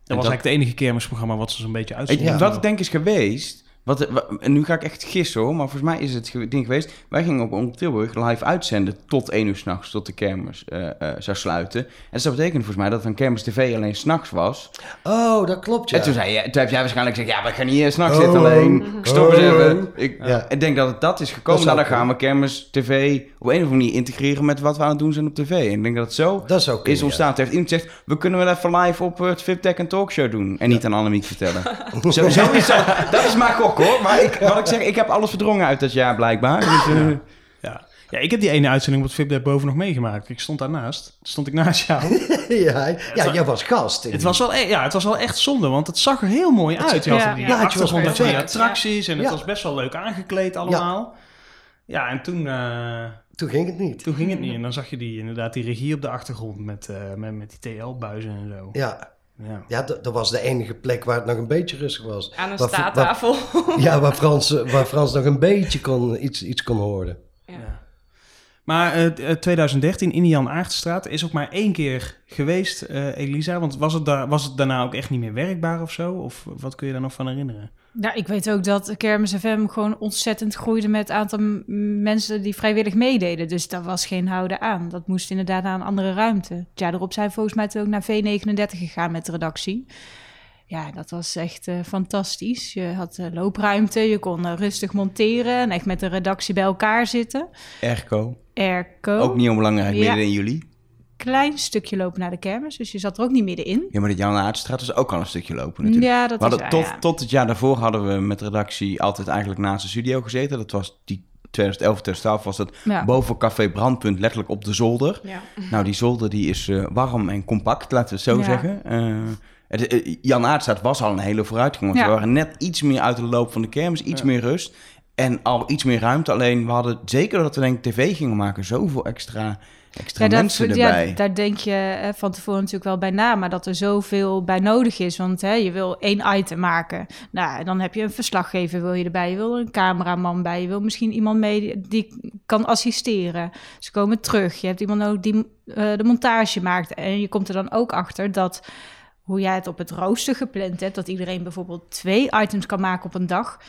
Dat was eigenlijk het enige kermisprogramma wat ze zo'n beetje uitzonden. Wat ik denk is geweest, Wat, en nu ga ik echt gissen hoor, maar volgens mij is het ding geweest. Wij gingen op Omroep Tilburg live uitzenden tot 1 uur s'nachts, tot de kermis eh, eh, zou sluiten. En dus dat betekende volgens mij dat een kermis tv alleen s'nachts was. Oh, dat klopt, ja. En toen, zei je, toen heb jij waarschijnlijk gezegd, ja, we gaan niet s'nachts Oh, zitten alleen. Stop eens oh. even. Ik, Ja. ik denk dat het dat is gekomen. Dat Nou, dan gaan we kermis tv op een of andere manier integreren met wat we aan het doen zijn op tv. En ik denk dat het zo Dat zou kunnen, is ontstaan. Toen heeft iemand gezegd, we kunnen wel even live op eh, het VIP Tech en Talkshow doen. En niet aan Annemiek vertellen. zo, zo is dat. Dat is mijn gok hoor. Maar ik, wat ik zeg, ik heb alles verdrongen uit dat jaar blijkbaar. Dus, eh, Ja. ja, ik heb die ene uitzending op het VIP boven nog meegemaakt. Ik stond daarnaast. Stond ik naast jou. ja, ja, jij was gast. Het was, wel, e- ja, het was wel echt zonde, want het zag er heel mooi uit. Je had Ja. die Ja, het was achtergrond met twee attracties en het Ja. was best wel leuk aangekleed allemaal. Ja, en toen... eh, toen ging het niet. Toen ging het niet. En dan zag je die, inderdaad die regie op de achtergrond met, eh, met, met die TL-buizen en zo. Ja. Ja. Ja, dat dat was de enige plek waar het nog een beetje rustig was. Aan een Waar- waar- staattafel. ja, waar Frans, eh, waar Frans nog een beetje kon, iets, iets kon horen. Maar eh, t- eh, 2013 in de Jan Aartstraat is ook maar één keer geweest, eh, Elisa. Want was het, daar, was het daarna ook echt niet meer werkbaar of zo? Of wat kun je daar nog van herinneren? Nou, ik weet ook dat Kermis FM gewoon ontzettend groeide met het aantal mensen die vrijwillig meededen. Dus daar was geen houden aan. Dat moest inderdaad naar een andere ruimte. Het jaar erop zijn volgens mij toen ook naar V39 gegaan met de redactie. Ja, dat was echt eh, fantastisch. Je had eh, loopruimte, je kon eh, rustig monteren en echt met de redactie bij elkaar zitten. Airco. Airco. Ook niet onbelangrijk, Ja. midden in juli. Klein stukje lopen naar de kermis, dus je zat er ook niet middenin. Ja, maar de Jan Aartstraat was ook al een stukje lopen natuurlijk. Ja, dat we hadden is tot, ja. tot het jaar daarvoor hadden we met de redactie altijd eigenlijk naast de studio gezeten. Dat was die 2011, 2012 was dat Ja. boven Café Brandpunt, letterlijk op de zolder. Ja. Nou, die zolder die is eh, warm en compact, laten we het zo Ja. zeggen. Eh, het- eh, Jan Aartstraat was al een hele vooruitgang. Want we waren net iets meer uit de loop van de kermis, iets meer rust. En al iets meer ruimte. Alleen we hadden, zeker dat we denk tv gingen maken, zoveel extra, extra Ja, mensen ja, erbij. daar denk je hè, van tevoren natuurlijk wel bij na, maar dat er zoveel bij nodig is. Want hè, je wil één item maken. Nou, dan heb je een verslaggever wil je erbij, je wil een cameraman bij, je wil misschien iemand mee die, die kan assisteren. Ze komen terug, je hebt iemand nodig die eh, de montage maakt. En je komt er dan ook achter dat hoe jij het op het rooster gepland hebt, dat iedereen bijvoorbeeld twee items kan maken op een dag,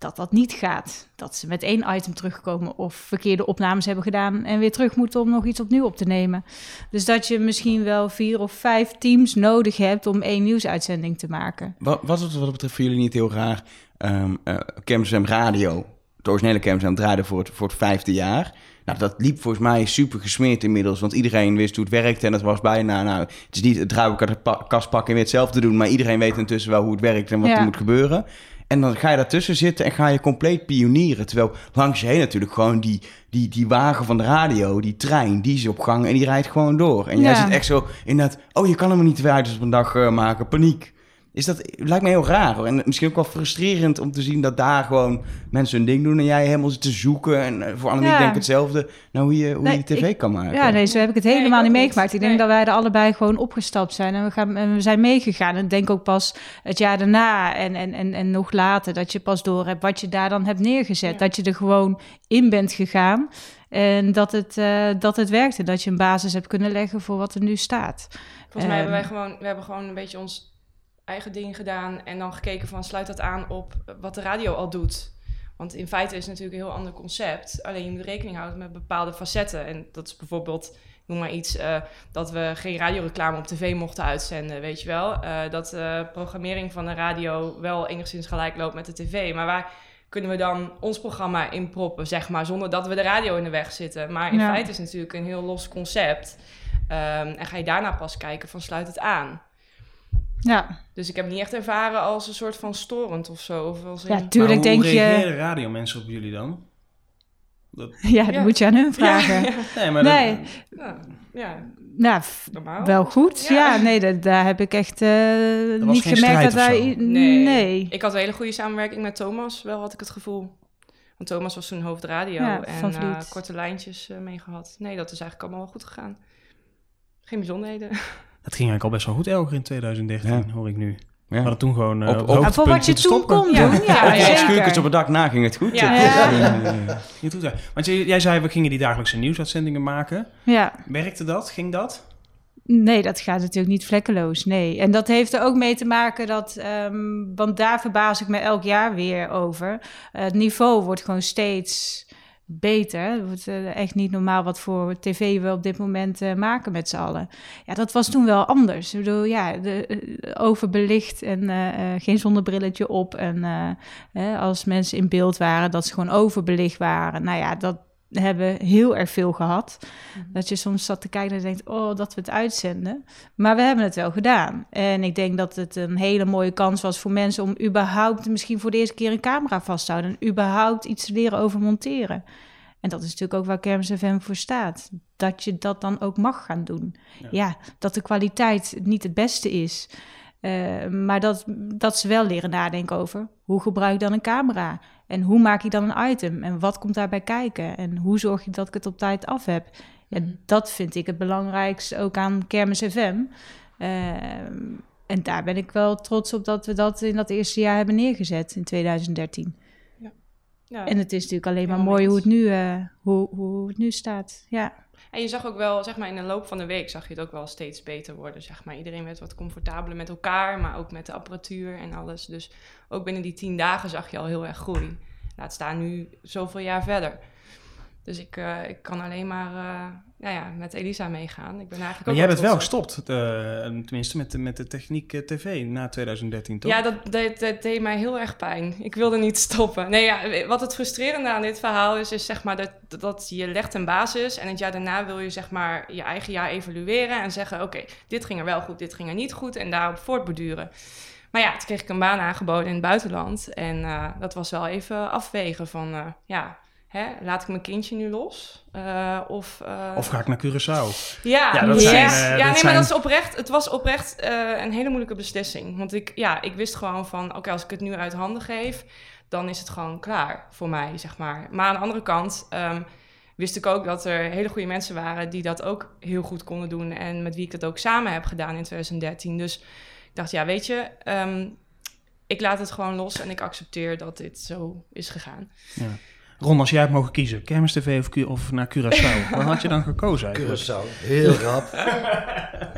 dat dat niet gaat. Dat ze met één item terugkomen of verkeerde opnames hebben gedaan en weer terug moeten om nog iets opnieuw op te nemen. Dus dat je misschien wel vier of vijf teams nodig hebt om één nieuwsuitzending te maken. Wa- Was het wat betreft voor jullie niet heel raar? Um, uh, Radio, het originele Kermisem draaide voor het, voor het vijfde jaar. Nou, dat liep volgens mij super gesmeerd inmiddels. Want iedereen wist hoe het werkte. En dat was bijna, nou, het is niet het kast pakken en weer hetzelfde doen. Maar iedereen weet intussen wel hoe het werkt en wat Ja. er moet gebeuren. En dan ga je daartussen zitten en ga je compleet pionieren. Terwijl langs je heen natuurlijk gewoon die, die, die wagen van de radio, die trein, die is op gang en die rijdt gewoon door. En jij Ja. zit echt zo in dat, oh je kan helemaal niet items op een dag eh, maken, paniek. Is dat, lijkt me heel raar hoor. En misschien ook wel frustrerend om te zien dat daar gewoon mensen hun ding doen en jij helemaal zit te zoeken. En eh, voor Annemiek Ja. denk ik hetzelfde, nou hoe je, hoe Nee, je tv ik- kan maken. Ja, nee, zo heb ik het Nee, helemaal ik niet meegemaakt. Ik denk dat wij er allebei gewoon opgestapt zijn en we, gaan, en we zijn meegegaan. En ik denk ook pas het jaar daarna en, en, en, en nog later dat je pas door hebt wat je daar dan hebt neergezet. Dat je er gewoon in bent gegaan en dat het, eh, dat het werkte. Dat je een basis hebt kunnen leggen voor wat er nu staat. Volgens mij hebben wij Ehm, gewoon, we hebben gewoon een beetje ons eigen ding gedaan en dan gekeken van sluit dat aan op wat de radio al doet. Want in feite is het natuurlijk een heel ander concept. Alleen je moet rekening houden met bepaalde facetten. En dat is bijvoorbeeld, noem maar iets, eh, dat we geen radioreclame op tv mochten uitzenden, weet je wel. Eh, dat de programmering van de radio wel enigszins gelijk loopt met de tv. Maar waar kunnen we dan ons programma in proppen, zeg maar, zonder dat we de radio in de weg zitten. Maar in Ja. feite is het natuurlijk een heel los concept. Ehm, en ga je daarna pas kijken van sluit het aan. Ja. Dus ik heb het niet echt ervaren als een soort van storend of zo. Of als Ja, in- tuurlijk Maar hoe denk je- reageren radiomensen op jullie dan? Dat... Ja, dat moet je aan hun vragen. Ja, Nee, maar nee. dat- Ja, ja. Nou, Normaal. wel goed. Ja, Ja. nee, dat, daar heb ik echt eh, niet gemerkt dat wij... Nee. nee. Ik had een hele goede samenwerking met Thomas, wel had ik het gevoel. Want Thomas was toen hoofdradio Ja, en eh, Vliet. korte lijntjes eh mee gehad. Nee, dat is eigenlijk allemaal wel goed gegaan. Geen bijzonderheden. Het ging eigenlijk al best wel goed elke in 2013, hoor ik nu. We hadden toen gewoon... eh, Op- op, op- het voor wat je toen kon doen, ja, Ja, schuurtjes op het dak na ging het goed. Ja. Ja. eh, dat. Want jij, jij zei, we gingen die dagelijkse nieuwsuitzendingen maken. Ja. Werkte dat? Ging dat? Nee, dat gaat natuurlijk niet vlekkeloos. Nee. En dat heeft er ook mee te maken dat. ehm, want daar verbaas ik me elk jaar weer over. het niveau wordt gewoon steeds beter. Het wordt eh, echt niet normaal wat voor tv we op dit moment eh, maken met z'n allen. Ja, dat was toen wel anders. Ik bedoel, ja, de, eh, overbelicht en eh, geen zonnebrilletje op. En als mensen in beeld waren, dat ze gewoon overbelicht waren. Nou ja, dat hebben heel erg veel gehad. Dat je soms zat te kijken en denkt, oh, dat we het uitzenden. Maar we hebben het wel gedaan. En ik denk dat het een hele mooie kans was voor mensen om überhaupt misschien voor de eerste keer een camera vast te houden. En überhaupt iets te leren over monteren. En dat is natuurlijk ook waar Kermis FM voor staat. Dat je dat dan ook mag gaan doen. Ja, dat de kwaliteit niet het beste is. Eh, maar dat, dat ze wel leren nadenken over hoe gebruik ik dan een camera? En hoe maak ik dan een item? En wat komt daarbij kijken? En hoe zorg ik dat ik het op tijd af heb? Ja, dat vind ik het belangrijkste ook aan Kermis FM. Ehm, en daar ben ik wel trots op dat we dat in dat eerste jaar hebben neergezet in 2013. Ja. En het is natuurlijk alleen maar mooi hoe het, nu, eh, hoe, hoe het nu staat. Ja. En je zag ook wel, zeg maar, in de loop van de week zag je het ook wel steeds beter worden, zeg maar. Iedereen werd wat comfortabeler met elkaar, maar ook met de apparatuur en alles. Dus ook binnen die tien dagen zag je al heel erg groei. Laat staan nu zoveel jaar verder. Dus ik, eh, ik kan alleen maar eh, nou ja, met Elisa meegaan. Ik ben eigenlijk Maar jij bent wel gestopt, eh, tenminste met de, met de techniek eh, tv na 2013, toch? Ja, dat, dat, dat deed mij heel erg pijn. Ik wilde niet stoppen. Nee, ja, wat het frustrerende aan dit verhaal is, is zeg maar dat, dat je legt een basis en het jaar daarna wil je zeg maar je eigen jaar evalueren en zeggen, oké, dit ging er wel goed, dit ging er niet goed en daarop voortborduren. Maar ja, toen kreeg ik een baan aangeboden in het buitenland en eh, dat was wel even afwegen van, eh, ja, hè, laat ik mijn kindje nu los? Eh, of, eh, Of ga ik naar Curaçao? ja, Ja, dat zijn, eh, ja dat nee, maar dat is oprecht. Het was oprecht een hele moeilijke beslissing. Want ik, ja, ik wist gewoon van, oké, als ik het nu uit handen geef, dan is het gewoon klaar voor mij, zeg maar. Maar aan de andere kant ehm, wist ik ook dat er hele goede mensen waren die dat ook heel goed konden doen en met wie ik dat ook samen heb gedaan in 2013. Dus ik dacht, ja, weet je, ehm, ik laat het gewoon los en ik accepteer dat dit zo is gegaan. Ja. Ron, als jij hebt mogen kiezen, Kermis TV of, of naar Curaçao, wat had je dan gekozen eigenlijk? Curaçao, heel rap.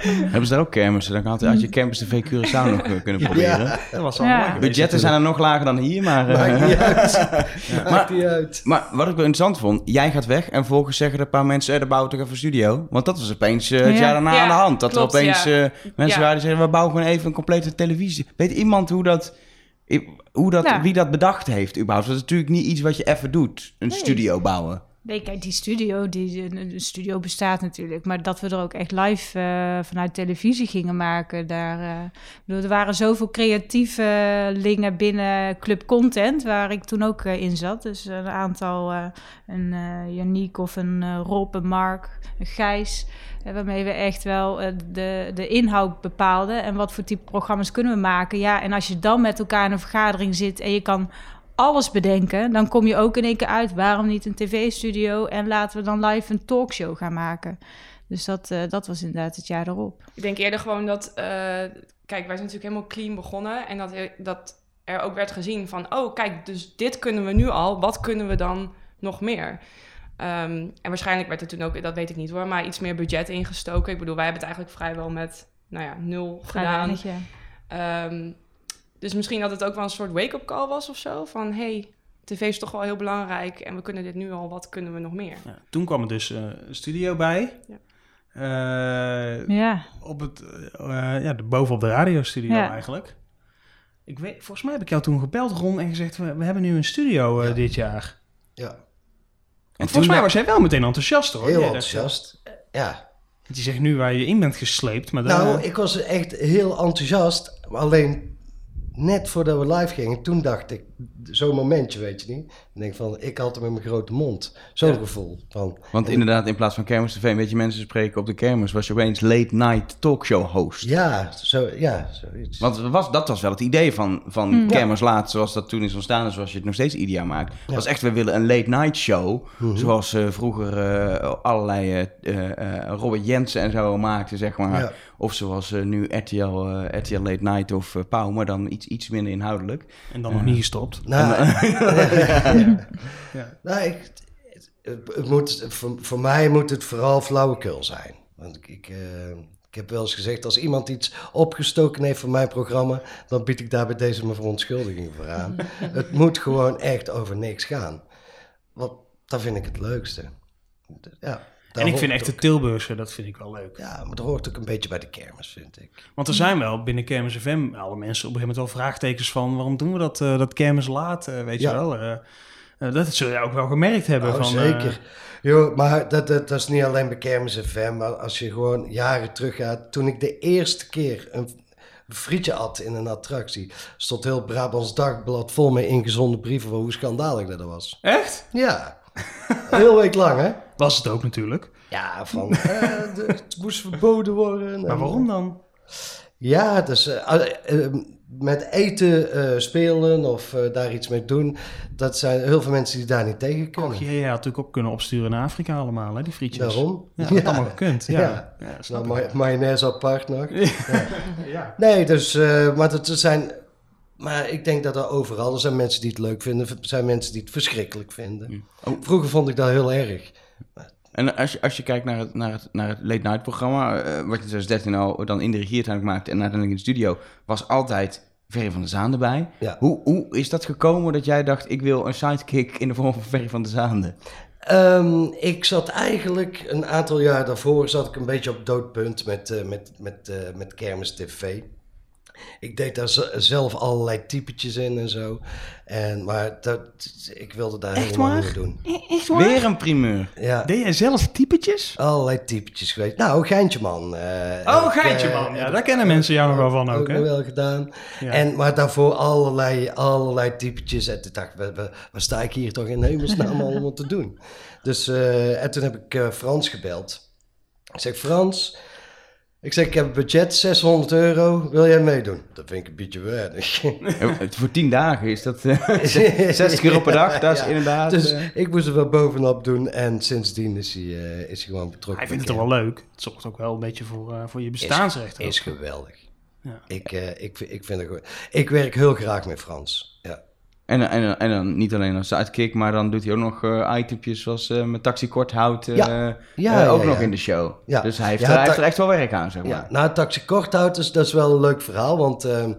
Hebben ze daar ook kermissen? Dan had, had je Campus TV Curaçao nog eh, kunnen Ja, proberen. dat was Ja. geweest Budgetten zijn er nog lager dan hier, maar... eh, Maakt niet uit. maar, Maakt niet uit. maar wat ik wel interessant vond, jij gaat weg en vervolgens zeggen er een paar mensen, eh, dan bouwen we toch even een studio. Want dat was opeens het Ja. jaar daarna Ja, aan de hand. Dat klopt, er opeens ja. eh, mensen Ja. waren die zeiden, we bouwen gewoon even een complete televisie. Weet iemand hoe dat... Hoe dat, Ja. Wie dat bedacht heeft überhaupt? Dat is natuurlijk niet iets wat je even doet, een Nee. studio bouwen. Nee, kijk, die studio, die, studio bestaat natuurlijk. Maar dat we er ook echt live eh, vanuit televisie gingen maken. Daar, eh, bedoel, er waren zoveel creatievelingen binnen Club Content, waar ik toen ook eh, in zat. Dus een aantal, eh, een eh Yannick of een eh, Rob, een Mark, een Gijs. eh, waarmee we echt wel eh, de, de inhoud bepaalden. En wat voor type programma's kunnen we maken. Ja, en als je dan met elkaar in een vergadering zit en je kan alles bedenken, dan kom je ook in één keer uit. Waarom niet een tv-studio en laten we dan live een talkshow gaan maken? Dus dat, eh, dat was inderdaad het jaar erop. Ik denk eerder gewoon dat, eh, kijk, wij zijn natuurlijk helemaal clean begonnen. En dat, dat er ook werd gezien van, oh kijk, dus dit kunnen we nu al. Wat kunnen we dan nog meer? Ehm, en waarschijnlijk werd er toen ook, dat weet ik niet hoor, maar iets meer budget ingestoken. Ik bedoel, wij hebben het eigenlijk vrijwel met, nou ja, nul Vrij gedaan. Ehm, dus misschien dat het ook wel een soort wake-up call was of zo. Van, hey, tv is toch wel heel belangrijk en we kunnen dit nu al, wat kunnen we nog meer? Ja, toen kwam er dus eh, een studio bij. Ja. Eh, Ja. Op het, eh, eh, ja, de, bovenop de radiostudio Ja. eigenlijk. Ik weet, volgens mij heb ik jou toen gebeld, Ron, en gezegd, we, we hebben nu een studio dit jaar. Ja. En volgens mij was jij wel meteen enthousiast hoor. Heel Jij enthousiast. Ja. Want je zegt nu waar je in bent gesleept, maar dan... Nou, ik was echt heel enthousiast. Alleen net voordat we live gingen, toen dacht ik, zo'n momentje, weet je niet. Ik denk van, ik had hem in mijn grote mond. Zo'n Ja. gevoel. Van, Want inderdaad, in plaats van kermis tv, weet je, mensen spreken op de kermis, was je opeens late night talkshow host. Ja, zo, ja, zoiets. Want was, dat was wel het idee van, van Hmm. Kermis Laat, zoals dat toen is ontstaan en zoals je het nog steeds ieder jaar maakt. Ja. was echt, we willen een late night show, Mhm. zoals eh, vroeger eh, allerlei eh, eh, eh, Robert Jensen en zo maakten, zeg maar. Ja. Of zoals nu RTL, eh, RTL Late Night of Pauw, maar dan iets, iets minder inhoudelijk. En dan nog niet gestopt. Nou, ja. Ja. Nou, ik, het, het moet, voor, voor mij moet het vooral flauwekul zijn. Want ik, ik, eh, Ik heb wel eens gezegd, als iemand iets opgestoken heeft van mijn programma, dan bied ik daar bij deze mijn verontschuldiging voor aan. het moet gewoon echt over niks gaan. Want dat vind ik het leukste. Ja, En ik vind echt de Tilburgse, dat vind ik wel leuk. Ja, maar dat hoort ook een beetje bij de kermis, vind ik. Want er zijn wel binnen Kermis FM alle mensen op een gegeven moment wel vraagtekens van... waarom doen we dat, eh, dat Kermis laat, eh, weet Ja. je wel? Eh, dat zul je ook wel gemerkt hebben. Oh, van, zeker. Jo, maar dat, dat, dat is niet alleen bij Kermis FM, maar als je gewoon jaren terug gaat. Toen ik de eerste keer een frietje at in een attractie, stond heel Brabants Dagblad vol met ingezonden brieven van hoe schandalig dat was. Echt? Ja. Heel week lang, hè? Was het ook natuurlijk. Ja, van eh, de- het moest verboden worden. Maar waarom dan? Ja, dus met eten spelen of daar iets mee doen, dat zijn heel veel mensen die daar niet tegen kunnen. Och, ja, je had natuurlijk ook kunnen opsturen naar Afrika allemaal, hè, die frietjes. Daarom. Ja, dat had allemaal gekund, ja. Ja. Ja, nou, ma- mayonaise apart nog. Ja. Ja. Nee, dus, maar dat zijn... Maar ik denk dat er overal, er zijn mensen die het leuk vinden, er zijn mensen die het verschrikkelijk vinden. Vroeger vond ik dat heel erg. En als je, als je kijkt naar het, naar het, naar het late night programma, eh, wat je in 2013 al dan in de regie uiteindelijk maakte en uiteindelijk in de studio, was altijd Ferry van der Zaande bij. Ja. Hoe, hoe is dat gekomen dat jij dacht, ik wil een sidekick in de vorm van Ferry van der Zaande? Ehm, ik zat eigenlijk een aantal jaar daarvoor zat ik een beetje op doodpunt met, eh, met, met, eh, met Kermis TV. Ik deed daar zelf allerlei typetjes in en zo. En, maar dat, ik wilde daar Echt helemaal niet meer doen. Echt waar? Weer een primeur. Ja. Deed jij zelf typetjes? Allerlei typetjes geweest. Nou, Geintje Man. eh, Oh, heb ik, Geintje eh, Man. Ja, heb daar kennen mensen jou nog wel van ook, ook hè? nog wel gedaan. Ja. En, maar daarvoor allerlei, allerlei typetjes. En toen dacht ik, wa- wa- waar sta ik hier toch in hemelsnaam allemaal te doen? Dus, eh, en toen heb ik eh, Frans gebeld. Ik zeg, Frans... Ik zeg, ik heb een budget, 600 euro. Wil jij meedoen? Dat vind ik een beetje weinig. Voor tien dagen is dat eh, 60 euro per dag. Dat is Ja. inderdaad... Dus eh, ik moest er wel bovenop doen. En sindsdien is hij, eh, is hij gewoon betrokken. Hij vindt het toch wel leuk. Het zorgt ook wel een beetje voor, eh, voor je bestaansrecht. Is, geweldig. Ja. Ik, eh, ik, vind- ik vind het goed. Ik werk heel graag met Frans. Ja. En, en, en dan niet alleen als sidekick, maar dan doet hij ook nog eh itempjes zoals eh, met Taxi Korthout Ja. eh, Ja, ook ja, nog ja. in de show. Ja. Dus hij heeft, Ja, er, hij ta- heeft er echt wel werk aan, zeg maar. Ja, nou, Taxi Korthout, is, dat is wel een leuk verhaal. Want ehm,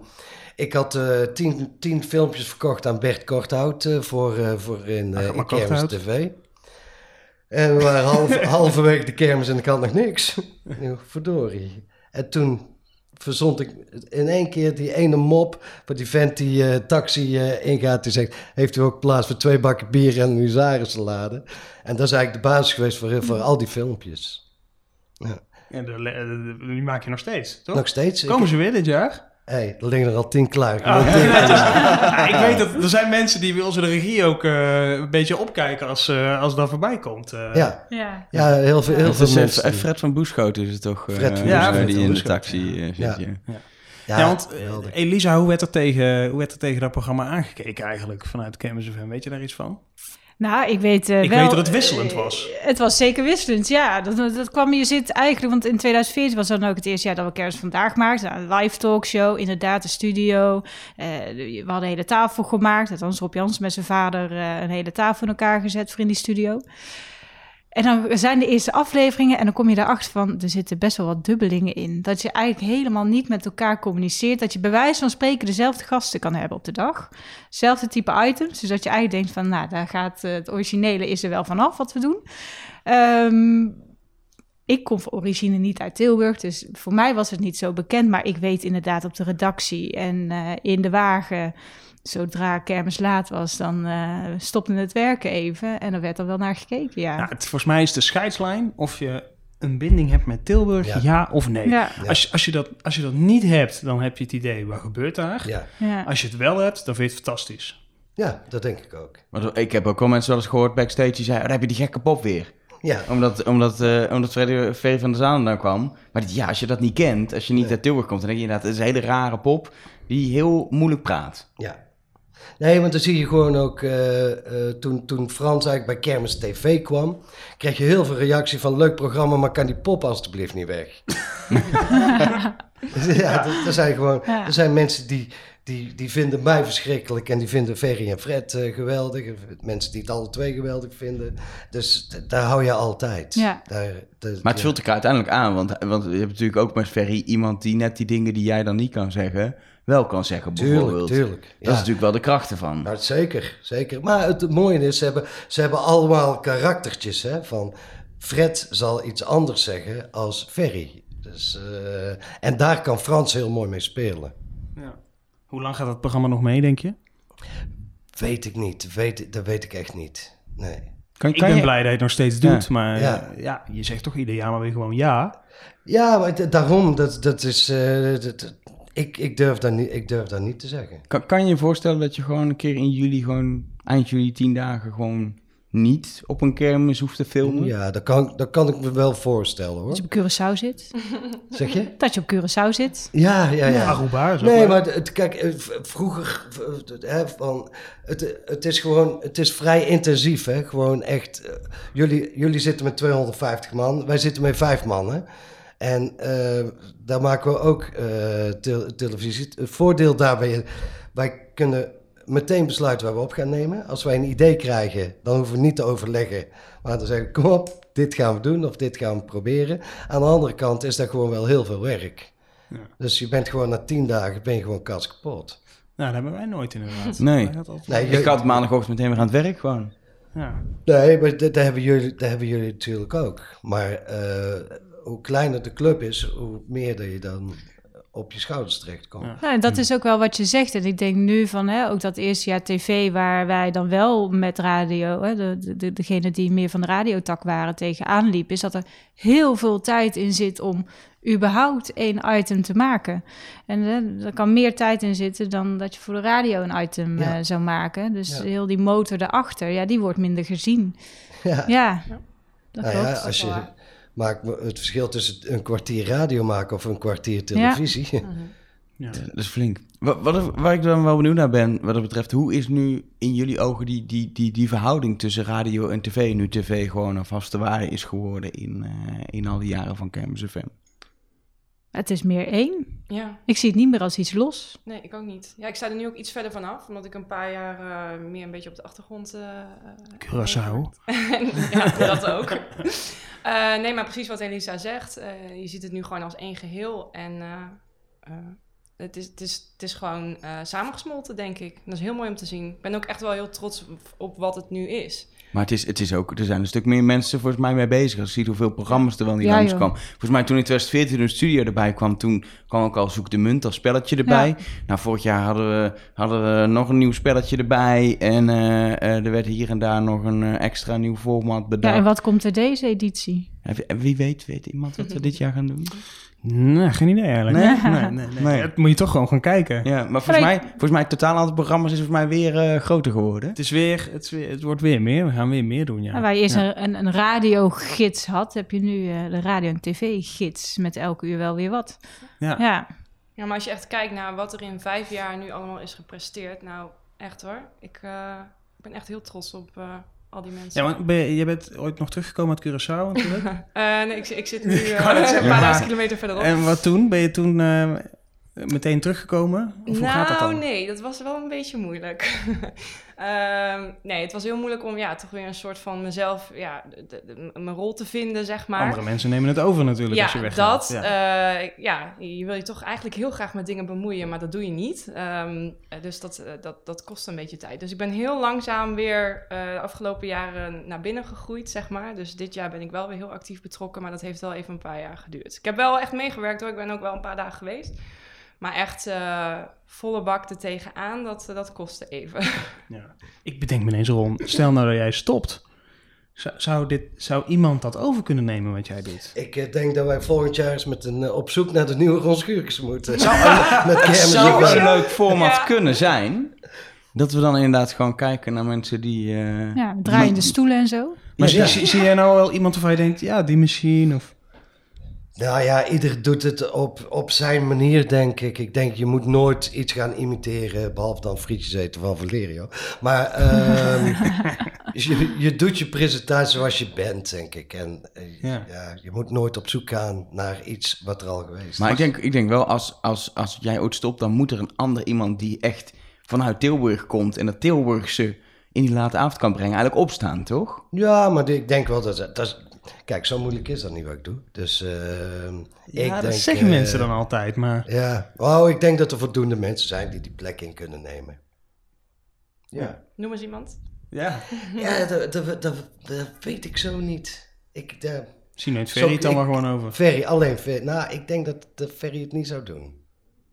ik had tien, tien filmpjes verkocht aan Bert Korthout voor, voor in, Ach, in Kermis. TV. En we waren half, halverwege de kermis en ik had nog niks. Verdorie. En toen verzond ik in één keer die ene mop... voor die vent die eh, taxi eh, ingaat. Die zegt, heeft u ook plaats voor twee bakken bier en een huzarensalade? En dat is eigenlijk de basis geweest voor, voor al die filmpjes. Ja. En de, de- de- die maak je nog steeds, toch? Nog steeds. Komen Ik- ze weer dit jaar? Hé, hey, er liggen er al tien klaar. Ik Ah. Ja, ik weet dat er zijn mensen die bij onze de regie ook eh, een beetje opkijken als, eh, als dat voorbij komt. eh. Ja. Ja. Ja, heel veel, heel veel mensen. F- Fred van Boeschoten is het toch? eh, Fred van Boeschoten. die Ja, in de taxi zit. Ja. ja. Ja. Ja, Ja, want. Elisa, hoe werd, er tegen, hoe werd er tegen dat programma aangekeken eigenlijk vanuit Campus FM? Weet je daar iets van? Nou, ik weet eh, Ik wel... weet dat het wisselend eh, was. het was zeker wisselend, ja. Dat, dat kwam, je zit eigenlijk... Want in 2014 was dan ook het eerste jaar dat we Kerst Vandaag maakten. Nou, Een live talkshow, inderdaad, de studio. Eh, we hadden een hele tafel gemaakt. Althans, Rob Jans met zijn vader eh, een hele tafel in elkaar gezet voor in die studio. En dan zijn de eerste afleveringen en dan kom je erachter van... er zitten best wel wat dubbelingen in. Dat je eigenlijk helemaal niet met elkaar communiceert. Dat je bij wijze van spreken dezelfde gasten kan hebben op de dag. Zelfde type items. Dus dat je eigenlijk denkt van... nou, daar gaat eh, het originele is er wel vanaf wat we doen. Ehm, ik kom van origine niet uit Tilburg, dus voor mij was het niet zo bekend. Maar ik weet inderdaad op de redactie en eh, in de wagen... Zodra kermis laat was, dan eh, stopte het werken even. En er werd er wel naar gekeken, ja. Nou, het, volgens mij is de scheidslijn of je een binding hebt met Tilburg, ja, Ja. of nee. Ja. Als, je, als, je dat, als je dat niet hebt, dan heb je het idee, wat gebeurt daar? Ja. ja. Als je het wel hebt, dan vind je het fantastisch. ja, dat denk ik ook. Maar ik heb ook wel mensen wel eens gehoord backstage die zeiden, oh, daar heb je die gekke pop weer. Ja, Omdat, omdat, eh omdat Freddy, Ferry van der Zaan daar kwam. Maar ja, als je dat niet kent, als je niet Nee. uit Tilburg komt, dan denk je inderdaad, het is een hele rare pop die heel moeilijk praat. ja. Nee, want dan zie je gewoon ook, eh, eh, toen, toen Frans eigenlijk bij Kermis TV kwam, kreeg je heel veel reactie van leuk programma, maar kan die pop alstublieft niet weg? ja, er, er zijn gewoon, Ja. er zijn mensen die, die, die vinden mij verschrikkelijk en die vinden Ferry en Fred eh, geweldig. Mensen die het alle twee geweldig vinden. Dus daar hou je altijd. Ja. Daar, de- Maar het ja. vult elkaar uiteindelijk aan, want, want je hebt natuurlijk ook met Ferry iemand die net die dingen die jij dan niet kan zeggen, wel kan zeggen Tuurlijk, bijvoorbeeld. tuurlijk. Dat Ja. is natuurlijk wel de kracht ervan. Nou, zeker, zeker. Maar het mooie is, ze hebben, ze hebben allemaal karaktertjes. Hè, van Fred zal iets anders zeggen als Ferry. Dus, eh, en daar kan Frans heel mooi mee spelen. Ja. Hoe lang gaat het programma nog mee, denk je? Weet ik niet. Weet, dat weet ik echt niet. Nee. ik ben blij dat je het nog steeds Ja. doet, maar Ja. ja. je zegt toch ieder jaar maar weer gewoon ja. Ja, maar daarom, dat, dat is... eh, dat- dat- ik, ik, durf dat niet, ik durf dat niet te zeggen. Kan, kan je je voorstellen dat je gewoon een keer in juli, gewoon eind juli, tien dagen, gewoon niet op een kermis hoeft te filmen? Ja, dat kan, dat kan ik me wel voorstellen hoor. Dat je op Curaçao zit. Zeg je? Dat je op Curaçao zit. Ja, ja, ja. Aruba Nee, maar het, kijk, eh, vroeger, hè, van, het, het is gewoon, het is vrij intensief, hè. Gewoon echt, eh, jullie, jullie zitten met 250 man, wij zitten met vijf man, hè. En eh, daar maken we ook eh, te- televisie. Het voordeel daarbij, wij kunnen meteen besluiten waar we op gaan nemen. Als wij een idee krijgen, dan hoeven we niet te overleggen. Maar dan zeggen we, kom op, dit gaan we doen of dit gaan we proberen. Aan de andere kant is dat gewoon wel heel veel werk. Dus je bent gewoon na tien dagen ben je gewoon kast kapot. Nou, dat hebben wij nooit inderdaad. Nee. Nee, ik ga maandagochtend meteen weer aan het werk gewoon. Ja. Nee, maar dat, dat, hebben jullie, dat hebben jullie natuurlijk ook. Maar eh, hoe kleiner de club is, hoe meer dat je dan op je schouders terechtkomt. Nou, en dat is ook wel wat je zegt. En ik denk nu van hè, ook dat eerste jaar tv, waar wij dan wel met radio, hè, de, de, de- degene die meer van de radiotak waren, tegenaan liep, is dat er heel veel tijd in zit om überhaupt één item te maken. En hè, er kan meer tijd in zitten dan dat je voor de radio een item Ja. eh, zou maken. Dus Ja. heel die motor daarachter, ja, die wordt minder gezien. Ja. Ja, dat Nou klopt. ja, als je maakt het verschil tussen een kwartier radio maken of een kwartier televisie. Ja. Dat is flink. Wat, wat, waar ik dan wel benieuwd naar ben, wat dat betreft, hoe is nu in jullie ogen die, die, die, die verhouding tussen radio en tv, nu tv gewoon een vaste waarde is geworden in, eh, in al die jaren van Campus FM? Het is meer één. Ja. Ik zie het niet meer als iets los. Nee, ik ook niet. Ja, ik sta er nu ook iets verder vanaf, omdat ik een paar jaar eh, meer een beetje op de achtergrond. eh, eh, Curaçao. ja, dat ook. Eh, nee, maar precies wat Elisa zegt. eh, je ziet het nu gewoon als één geheel. En eh, eh, het, is, het, is, het is gewoon eh, samengesmolten, denk ik. Dat is heel mooi om te zien. Ik ben ook echt wel heel trots op, op wat het nu is. Maar het is, het is ook, er zijn een stuk meer mensen volgens mij mee bezig. Als je ziet hoeveel programma's er wel niet Ja, langskomen. Volgens mij toen in 2014 een studio erbij kwam, toen kwam ook al Zoek de Munt als spelletje erbij. Ja. Nou, vorig jaar hadden we, hadden we nog een nieuw spelletje erbij. En eh, eh, er werd hier en daar nog een eh, extra nieuw format bedacht. Ja, en wat komt er deze editie? Wie weet, weet iemand wat we dit jaar gaan doen? Nee, geen idee eigenlijk. Nee? Nee, nee, nee. Nee. Dat moet je toch gewoon gaan kijken. Ja, maar volgens mij, volgens mij het totaal aantal programma's is volgens mij weer eh, groter geworden. Het, is weer, het, is weer, het wordt weer meer. We gaan weer meer doen, ja. Nou, waar je eerst Ja. een, een, een radiogids had, heb je nu eh, de radio- en tv-gids met elke uur wel weer wat. Ja. ja. Ja, maar als je echt kijkt naar wat er in vijf jaar nu allemaal is gepresteerd. Nou, echt hoor. Ik, eh, ik ben echt heel trots op eh, al die mensen. Ja, want ben je, je bent ooit nog teruggekomen uit Curaçao natuurlijk. Eh, nee, ik, ik zit nu eh, een paar duizend kilometer verderop. En wat toen? Ben je toen eh, meteen teruggekomen? Of hoe gaat dat nou, dan? nee, dat was wel een beetje moeilijk. Ehm, nee, het was heel moeilijk om ja, toch weer een soort van mezelf, ja, de- de- de- mijn rol te vinden, zeg maar. Andere mensen nemen het over natuurlijk ja, als je weggaat. Dat, ja. eh, ja, je wil je toch eigenlijk heel graag met dingen bemoeien, maar dat doe je niet. Ehm, eh, dus dat, eh, dat, dat kost een beetje tijd. Dus ik ben heel langzaam weer eh, de afgelopen jaren naar binnen gegroeid, zeg maar. Dus dit jaar ben ik wel weer heel actief betrokken, maar dat heeft wel even een paar jaar geduurd. Ik heb wel echt meegewerkt hoor, ik ben ook wel een paar dagen geweest. Maar echt eh, volle bak er tegenaan, dat, dat kostte even. Ja. Ik bedenk me ineens, Ron, stel nou dat jij stopt. Zou, zou, dit, zou iemand dat over kunnen nemen wat jij doet? Ik eh, denk dat wij volgend jaar eens met een, eh, op zoek naar de nieuwe Ron Schuurkes moeten. Zou, met kermis zou erbij. een leuk format Ja. kunnen zijn. Dat we dan inderdaad gewoon kijken naar mensen die... eh, ja, draaiende stoelen en zo. Maar Ja, zie, zie jij nou wel iemand waarvan je denkt, ja, die misschien? Of... Nou ja, ieder doet het op, op zijn manier, denk ik. Ik denk, je moet nooit iets gaan imiteren, behalve dan frietjes eten van Valerio. Maar ehm, je, je doet je presentatie zoals je bent, denk ik. En eh, Ja. ja. je moet nooit op zoek gaan naar iets wat er al geweest Maar is. ik denk, ik denk wel, als, als, als jij ooit stopt, dan moet er een ander iemand die echt vanuit Tilburg komt en dat Tilburgse in die late avond kan brengen, eigenlijk opstaan, toch? Ja, maar ik denk wel dat, dat. Kijk, zo moeilijk is dat niet wat ik doe. Dus ehm, ik Ja, dat denk, zeggen eh, mensen dan altijd, maar... Ja, oh, ik denk dat er voldoende mensen zijn die die plek in kunnen nemen. Ja. Noem eens iemand. Ja. Ja, dat, dat, dat, dat weet ik zo niet. Ik, de, Misschien neemt Ferry het dan maar gewoon over. Ferry, alleen Ferry. Nou, ik denk dat de Ferry het niet zou doen.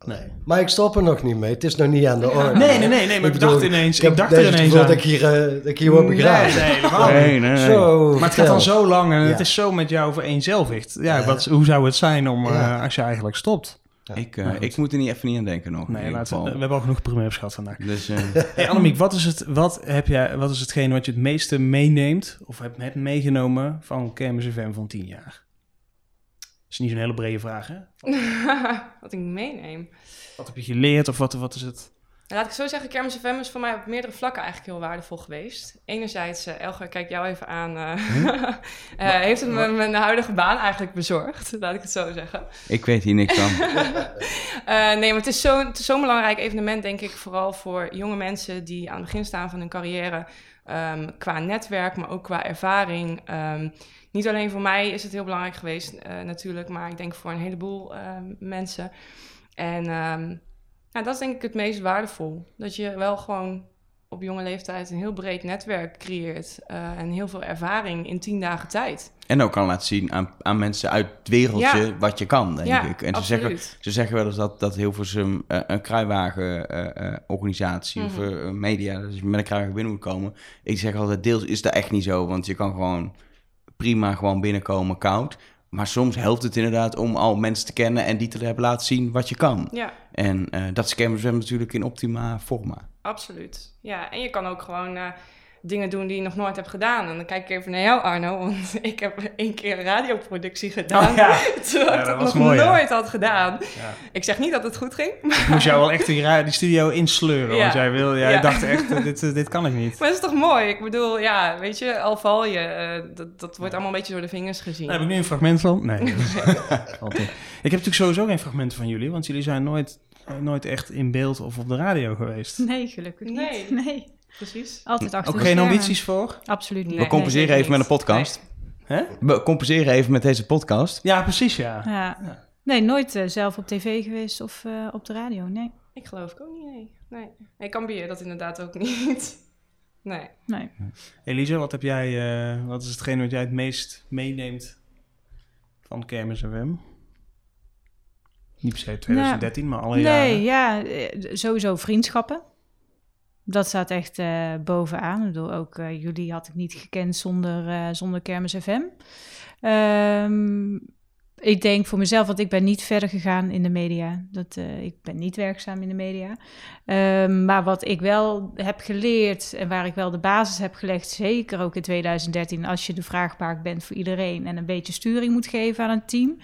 Nee. Maar ik stop er nog niet mee. Het is nog niet aan de orde. Nee, nee, nee, nee, maar ik dacht ineens- Ik, heb ik dacht er ineens aan. dat ik hier, eh, dat ik hier word begraven. Nee, nee, helemaal. Nee, nee, nee. Zo, Maar het gaat dan zo lang en Ja. het is zo met jou vereenzelvigd. Ja, Ja. Wat, hoe zou het zijn om, eh, Ja. als je eigenlijk stopt? Ik, eh, goed. ik moet er niet even niet aan denken nog. in Nee, we, hebben al genoeg primeurs gehad vandaag. Dus, eh, Hey Annemiek, wat is, het, wat, heb jij, wat is hetgeen wat je het meeste meeneemt of hebt, hebt meegenomen van Kermis FM van 10 jaar? Dat is niet zo'n hele brede vraag, hè? Wat ik meeneem. Wat heb je geleerd of wat, wat is het? Nou, laat ik zo zeggen, Kermis FM is voor mij op meerdere vlakken eigenlijk heel waardevol geweest. Enerzijds, eh Elger, kijk jou even aan, eh, eh, heeft het me mijn huidige baan eigenlijk bezorgd, laat ik het zo zeggen. ik weet hier niks van. Eh, nee, maar het is zo'n het is zo'n belangrijk evenement, denk ik, vooral voor jonge mensen die aan het begin staan van hun carrière. ehm, qua netwerk, maar ook qua ervaring. Ehm, niet alleen voor mij is het heel belangrijk geweest, eh, natuurlijk, maar ik denk voor een heleboel ehm, mensen. En ja, dat is denk ik het meest waardevol. Dat je wel gewoon op jonge leeftijd een heel breed netwerk creëert eh, en heel veel ervaring in tien dagen tijd. En ook kan laten zien aan, aan mensen uit het wereldje Ja. wat je kan, denk Ja, ik. En ze zeggen, ze zeggen wel eens dat, dat Hilversum eh, een kruiwagenorganisatie of Mhm. eh, media, dat je met een kruiwagen binnen moet komen. Ik zeg altijd, deels is dat echt niet zo, want je kan gewoon prima gewoon binnenkomen koud. Maar soms helpt het inderdaad om al mensen te kennen en die te hebben laten zien wat je kan. Ja. En eh, dat is Campus Web natuurlijk in optima forma. Absoluut. Ja, en je kan ook gewoon eh, dingen doen die je nog nooit hebt gedaan. En dan kijk ik even naar jou, Arno, want ik heb één keer een radioproductie gedaan. Oh, ja. Terwijl Ja, ik dat nog mooi, ja. nooit had gedaan. Ja. Ik zeg niet dat het goed ging. Ik moest jou wel echt die, studio insleuren, Ja. want jij, wil, jij Ja. dacht echt, dit, eh, dit kan ik niet. Maar dat is toch mooi? Ik bedoel, ja, weet je, al val je, eh, dat, dat wordt allemaal een beetje door de vingers gezien. Daar heb ik nu een fragment van. Nee. is- ik heb natuurlijk sowieso geen fragmenten van jullie, want jullie zijn nooit, eh, nooit echt in beeld of op de radio geweest. Nee, gelukkig niet. Nee. Nee. Precies. Altijd achter Ook geen schermen. ambities voor? Absoluut niet. We compenseren Nee, even met een podcast. Hè? We compenseren even met deze podcast. Ja, precies, ja. Ja. Nee, nooit eh, zelf op tv geweest of eh, op de radio, nee. Ik geloof ik ook niet, nee. Nee, nee ik ambieer dat inderdaad ook niet. Nee. Nee. Elise, wat heb jij, eh, wat is hetgeen wat jij het meest meeneemt van Kermis FM? Niet per se 2013, maar alle nee, jaren. ja, eh, sowieso vriendschappen. Dat staat echt eh, bovenaan. Ik bedoel, ook eh, jullie had ik niet gekend zonder, eh, zonder Kermis FM. Ehm, ik denk voor mezelf, want ik ben niet verder gegaan in de media. Dat, ik ben niet werkzaam in de media. Ehm, maar wat ik wel heb geleerd en waar ik wel de basis heb gelegd, zeker ook in 2013, als je de vraagbaak bent voor iedereen en een beetje sturing moet geven aan een team,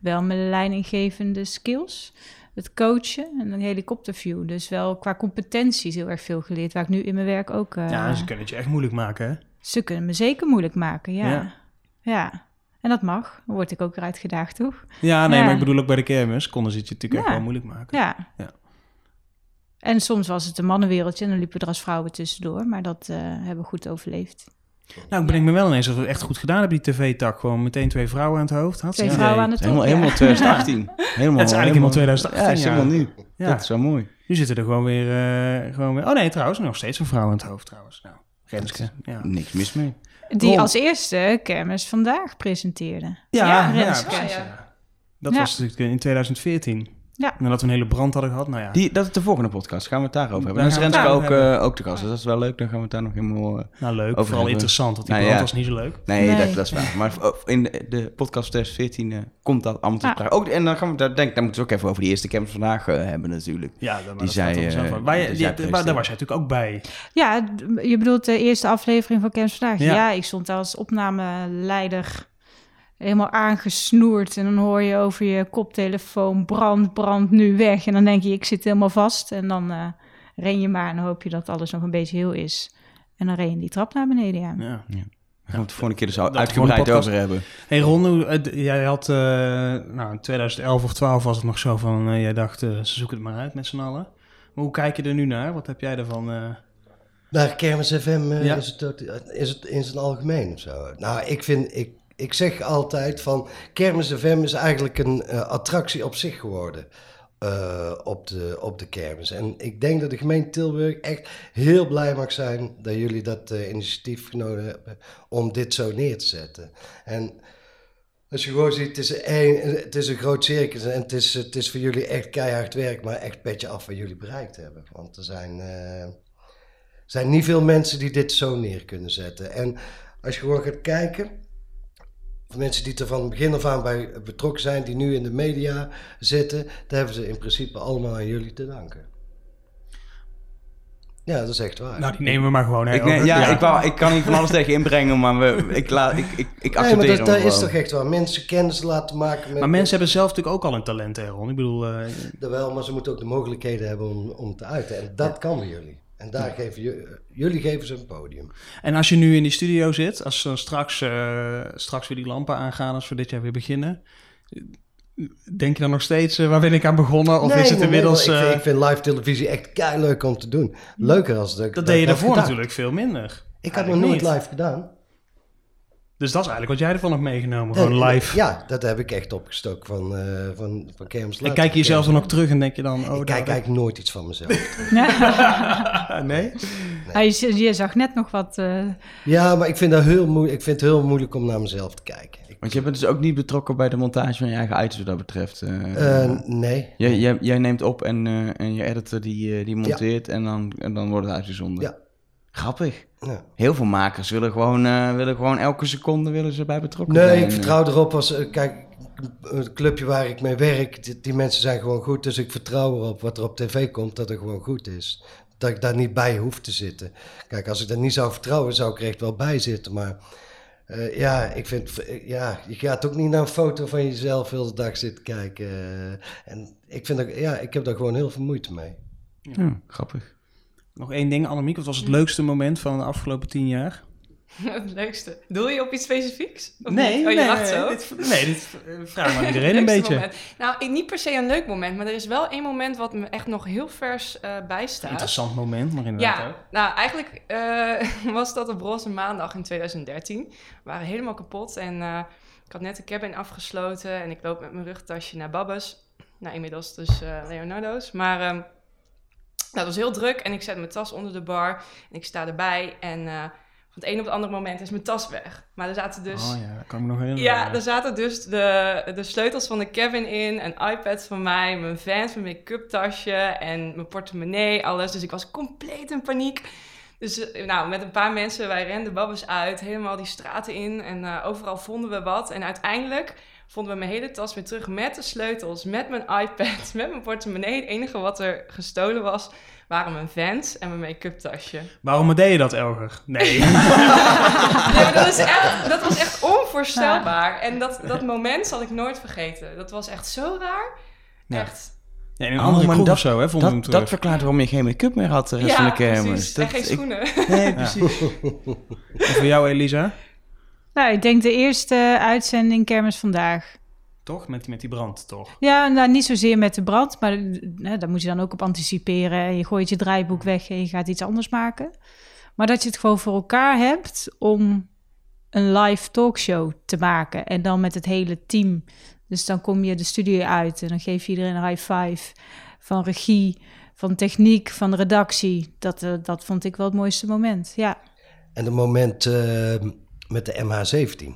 wel met leidinggevende skills, het coachen en een helikopterview. Dus wel qua competenties heel erg veel geleerd, waar ik nu in mijn werk ook... eh, Ja, ze kunnen het je echt moeilijk maken, hè? ze kunnen me zeker moeilijk maken, ja. Ja. Ja. En dat mag. Dan word ik ook weer uitgedaagd, toch? Ja, nee, Ja. maar ik bedoel ook bij de kermis konden ze het je natuurlijk echt wel moeilijk maken. Ja. Ja. En soms was het een mannenwereldje en dan liepen er als vrouwen tussendoor. Maar dat eh, hebben we goed overleefd. Nou, ik bedenk me wel ineens dat we het echt goed gedaan hebben, die tv-tak. Gewoon meteen twee vrouwen aan het hoofd. Had Twee vrouwen aan de top, Helemaal, ja. helemaal 2018. Helemaal, het is eigenlijk helemaal 2018. Ja, het is helemaal nu. Ja. Dat is wel mooi. Nu zitten er gewoon weer, eh, gewoon weer... Oh nee, trouwens, nog steeds een vrouw aan het hoofd trouwens. Nou, Renske. Ja. Niks mis mee. Die Ron. als eerste Kermis vandaag presenteerde. Ja, ja, precies, ja. Dat Ja. was natuurlijk in 2014. Ja. Nadat we een hele brand hadden gehad, nou ja. Die, dat is de volgende podcast. Gaan we het daarover hebben. Daar Dan is Renske ook, eh, ook te gast. Dus dat is wel leuk. Dan gaan we het daar nog helemaal eh, Nou, leuk. over Vooral hebben. interessant, want die Nou, brand ja. was niet zo leuk. Nee, Nee. Dat, dat is waar. Maar in de, de podcast 2014 eh, komt dat allemaal te Ja. Ook, en dan gaan we daar, denk, daar moeten we het ook even over die eerste camps vandaag hebben natuurlijk. Ja, dat, die zij, zij, eh, die daar was jij natuurlijk ook bij. Ja, je bedoelt de eerste aflevering van Kermis vandaag. Ja. Ja, ik stond als opnameleider helemaal aangesnoerd. En dan hoor je over je koptelefoon, brand, brand, nu weg. En dan denk je, ik zit helemaal vast. En dan eh, ren je maar en dan hoop je dat alles nog een beetje heel is. En dan ren je die trap naar beneden, ja. Ja. Daar gaan we het de volgende keer dus uitgebreid over hebben. Hey Ron, jij had, eh, nou in 2011 of 12 was het nog zo van, eh, jij dacht, ze zoeken het maar uit met z'n allen. Maar hoe kijk je er nu naar? Wat heb jij ervan? eh? Naar Kermis FM Ja. is, het, is het in zijn algemeen of zo? Nou, ik vind, ik, ik zeg altijd van Kermis FM is eigenlijk een eh, attractie op zich geworden. eh, op, de, op de kermis. En ik denk dat de gemeente Tilburg echt heel blij mag zijn dat jullie dat eh, initiatief genomen hebben om dit zo neer te zetten. En als je gewoon ziet, het is een, het is een groot circus en het is, het is voor jullie echt keihard werk, maar echt petje af wat jullie bereikt hebben. Want er zijn, er zijn niet veel mensen die dit zo neer kunnen zetten. En als je gewoon gaat kijken, voor mensen die er van begin af aan bij betrokken zijn, die nu in de media zitten, daar hebben ze in principe allemaal aan jullie te danken. Ja, dat is echt waar. Nou, die nemen we maar gewoon. Hè, Ik, neem- ja, Ik, wou, ik kan niet van alles tegen inbrengen, maar we, ik, laat, ik, ik, ik Nee, accepteer maar dat, dat is toch echt waar. Mensen kennis laten maken met... Maar mensen hebben zelf natuurlijk ook al een talent, hè Ron? Ik bedoel, eh, Dat wel, maar ze moeten ook de mogelijkheden hebben om, om te uiten. En dat kan bij jullie. En daar geven ju- jullie geven ze een podium. En als je nu in die studio zit, als dan straks, eh, straks weer die lampen aangaan, als we dit jaar weer beginnen, denk je dan nog steeds, eh, waar ben ik aan begonnen? Of Nee, is het nee, inmiddels... ik, eh, vind, ik vind live televisie echt kei leuk om te doen. Leuker als dat. dat deed je daarvoor natuurlijk veel minder. Ik heb nog nooit live gedaan. Dus dat is eigenlijk wat jij ervan hebt meegenomen, Nee, gewoon nee, live. Ja, dat heb ik echt opgestoken van, eh van, van Kermis En kijk je jezelf dan ook terug en denk je dan... Oh, Ik daar- kijk eigenlijk nooit iets van mezelf. nee? Ah, je, je zag net nog wat... eh, ja, maar ik vind, dat heel moeilijk, ik vind het heel moeilijk om naar mezelf te kijken. Ik- Want je bent dus ook niet betrokken bij de montage van je eigen items wat dat betreft. eh. Nee. Jij, jij, jij neemt op en, eh, en je editor die, die monteert en, dan, en dan wordt het uitgezonden. Ja. Grappig. Ja. Heel veel makers willen gewoon, eh, willen gewoon elke seconde willen ze bij betrokken Nee, zijn. ik vertrouw erop als... eh, Kijk, het clubje waar ik mee werk, die, die mensen zijn gewoon goed. Dus ik vertrouw erop wat er op tv komt, dat het gewoon goed is. Dat ik daar niet bij hoef te zitten. Kijk, als ik dat niet zou vertrouwen, zou ik er echt wel bij zitten. Maar eh, ja, ik vind... eh, Ja, je gaat ook niet naar een foto van jezelf heel de dag zitten kijken. eh, en ik vind dat... Ja, ik heb daar gewoon heel veel moeite mee. Ja, grappig. Nog één ding, Annemiek. Wat was het leukste moment van de afgelopen tien jaar? Het leukste. Doe je op iets specifieks? Of Nee, niet? Oh, je nee, lacht zo? dit- nee, dit eh, vraag maar iedereen een beetje. moment. Nou, niet per se een leuk moment, maar er is wel één moment wat me echt nog heel vers eh bijstaat. Interessant moment, maar inderdaad Ja, ook. nou eigenlijk eh, was dat op Roze Maandag in 2013. We waren helemaal kapot en ik had net de cabin afgesloten en ik loop met mijn rugtasje naar Babbes. Nou, inmiddels dus Leonardo's. Maar ehm, nou, het was heel druk en ik zet mijn tas onder de bar en ik sta erbij en eh, van het een op het andere moment is mijn tas weg. Maar er zaten dus... Oh ja, dat kan ik me nog herinneren. Ja, er zaten dus de, de sleutels van de cabin in, een iPad van mij, mijn Vans, mijn make-up tasje en mijn portemonnee, alles. Dus ik was compleet in paniek. Dus eh, nou, met een paar mensen, wij renden babbes uit, helemaal die straten in en eh, overal vonden we wat. En uiteindelijk vonden we mijn hele tas weer terug met de sleutels, met mijn iPad, met mijn portemonnee. Het enige wat er gestolen was, waren mijn Vans en mijn make-up tasje. Waarom deed je dat, Elger? Nee. Nee, maar dat, is echt, dat was echt onvoorstelbaar. En dat, dat moment zal ik nooit vergeten. Dat was echt zo raar. Ja. Echt. Ja, in een andere maar dat, of zo, hè, vonden we hem dat, terug. dat verklaart waarom je geen make-up meer had de rest Ja, van de kermis. precies. Dat, En geen ik- schoenen. Nee, Ja. precies. En voor jou, Elisa? Nou, ik denk de eerste uitzending Kermis Vandaag. Toch? Met, met die brand, toch? Ja, nou, niet zozeer met de brand, maar eh, daar moet je dan ook op anticiperen. En Je gooit je draaiboek weg en je gaat iets anders maken. Maar dat je het gewoon voor elkaar hebt om een live talkshow te maken. En dan met het hele team. Dus dan kom je de studio uit en dan geef je iedereen een high five. Van regie, van techniek, van redactie. Dat, eh, dat vond ik wel het mooiste moment, ja. En het moment eh, met de MH17.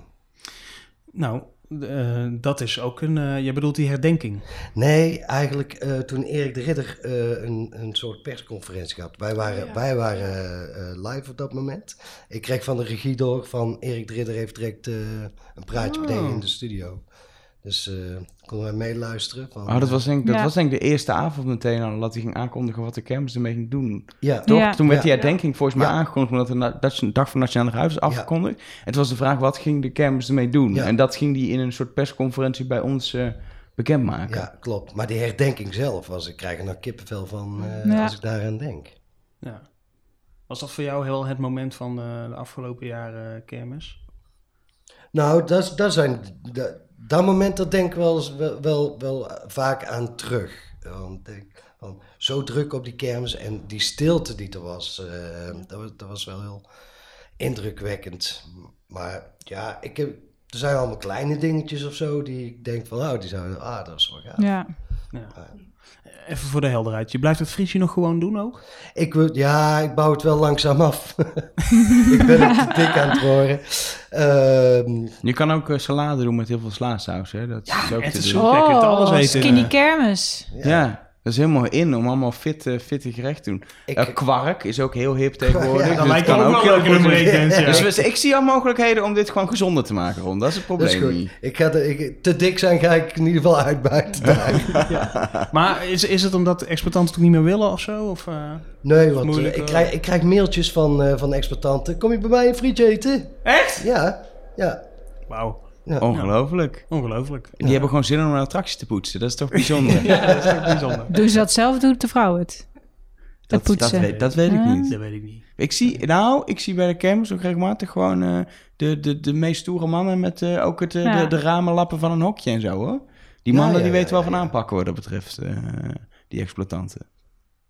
Nou, eh, dat is ook een... eh je bedoelt die herdenking. Nee, eigenlijk eh, toen Erik de Ridder eh, een, een soort persconferentie had. Wij waren, wij waren eh, live op dat moment. Ik kreeg van de regie door van Erik de Ridder heeft direct eh, een praatje Oh. meteen in de studio. Dus eh konden wij meeluisteren. Van, Oh, dat was denk, ik- dat Ja. was denk ik de eerste avond meteen al dat hij ging aankondigen wat de kermis ermee ging doen. Ja. Toch? Ja. Toen werd die herdenking volgens mij Ja. aangekondigd omdat de na- dat is een dag van Nationale Ruif is afgekondigd. En het was de vraag, wat ging de kermis ermee doen? Ja. En dat ging hij in een soort persconferentie bij ons eh, bekendmaken. Ja, klopt. Maar die herdenking zelf was, ik krijg er nou kippenvel van eh, Ja. als ik daaraan denk. Ja. Was dat voor jou wel het moment van de, de afgelopen jaren eh, kermis? Nou, dat, dat zijn, dat, dat moment, dat denk ik wel, eens wel, wel, wel vaak aan terug. Want ik denk, van, zo druk op die kermis en die stilte die er was, eh, dat, was dat was wel heel indrukwekkend. Maar ja, ik heb, er zijn allemaal kleine dingetjes of zo die ik denk van, oh, die zouden, ah, dat is wel gaaf. Ja. Ja. Even voor de helderheid. Je blijft het friesje nog gewoon doen ook? Ik wil, ja, ik bouw het wel langzaam af. ik ben er te dik aan het worden. Ehm, Je kan ook eh, salade doen met heel veel slaasaus. Hè? Dat is ook het te is zo- kunt alles Oh, eten. skinny kermis. Ja. Dat is helemaal in om allemaal fit, eh, fitte gerecht te doen. Ik- Eh, kwark is ook heel hip tegenwoordig. Ja, dus dat lijkt kan ook heel goed. ja. Dus ik zie al mogelijkheden om dit gewoon gezonder te maken, Ron. Dat is het dat is probleem niet. Ik ga er, ik, te dik zijn ga ik in ieder geval uitbuiten. Maar is, is het omdat de exploitanten het niet meer willen of zo? Of, eh? Nee, want Moeilijk, eh, ik, eh. krijg, ik krijg mailtjes van, eh van exploitanten. Kom je bij mij een frietje eten? Echt? Ja, ja. Wauw. Ja. Ongelooflijk. Ongelooflijk. Die hebben gewoon zin om een attractie te poetsen. Dat is toch bijzonder? Ja, dat is toch bijzonder. Doen ze dat zelf of doet de vrouw het? dat, dat, poetsen. weet, dat weet ik Ah. niet. Dat weet ik niet. Ik zie, nou, ik zie bij de kermis ook regelmatig gewoon eh, de, de, de meest stoere mannen met eh, ook het, eh, Ja. de, de ramenlappen van een hokje en zo hoor. Die mannen ja, die ja, weten wel ja, van ja. aanpakken wat dat betreft, eh, die exploitanten.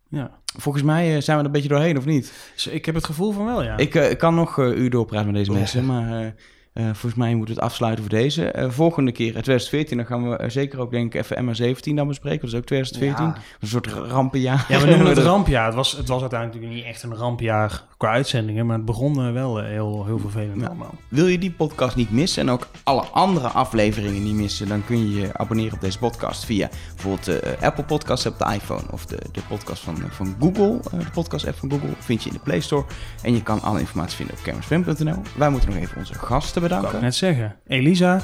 Ja. Volgens mij eh, zijn we er een beetje doorheen, of niet? Dus ik heb het gevoel van wel, ja. Ik kan nog eh uur doorpraten met deze mensen, maar eh, eh, volgens mij moeten we het afsluiten voor deze. Eh, volgende keer, eh, 2014, dan gaan we eh, zeker ook denk ik even MA17 dan bespreken. Dat is ook 2014. Ja. Een soort rampenjaar. Ja, we noemen het rampjaar. Het was, het was uiteindelijk niet echt een rampjaar qua uitzendingen, maar het begon eh, wel eh, heel, heel vervelend allemaal. Wil je die podcast niet missen en ook alle andere afleveringen niet missen, dan kun je je abonneren op deze podcast via bijvoorbeeld de eh, Apple Podcast op de iPhone of de, de podcast van, eh, van Google, eh, de podcast app van Google, vind je in de Play Store. En je kan alle informatie vinden op kermisfm.nl. Wij moeten nog even onze gasten Kan ik net zeggen. Elisa,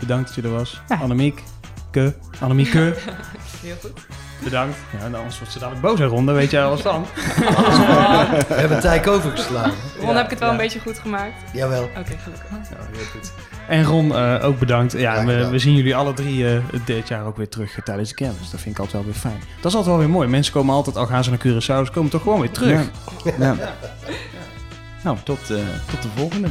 bedankt dat je er was. Ja. Annemiek, ke, Annemieke, Heel goed. bedankt. Ja, en anders wordt ze dadelijk boos en rond, daar weet jij alles van. We hebben een tijd overgeslagen. Ron, heb ik het wel een beetje goed gemaakt? Jawel. Oké, gelukkig. Ja, heel goed. En Ron, eh, ook bedankt. Ja, we, zien jullie alle drie eh, dit jaar ook weer terug eh, tijdens de kermis. Dat vind ik altijd wel weer fijn. Dat is altijd wel weer mooi. Mensen komen altijd, al gaan ze naar Curaçao, ze komen toch gewoon weer terug. Ja. Ja. Nou, tot, eh, tot de volgende.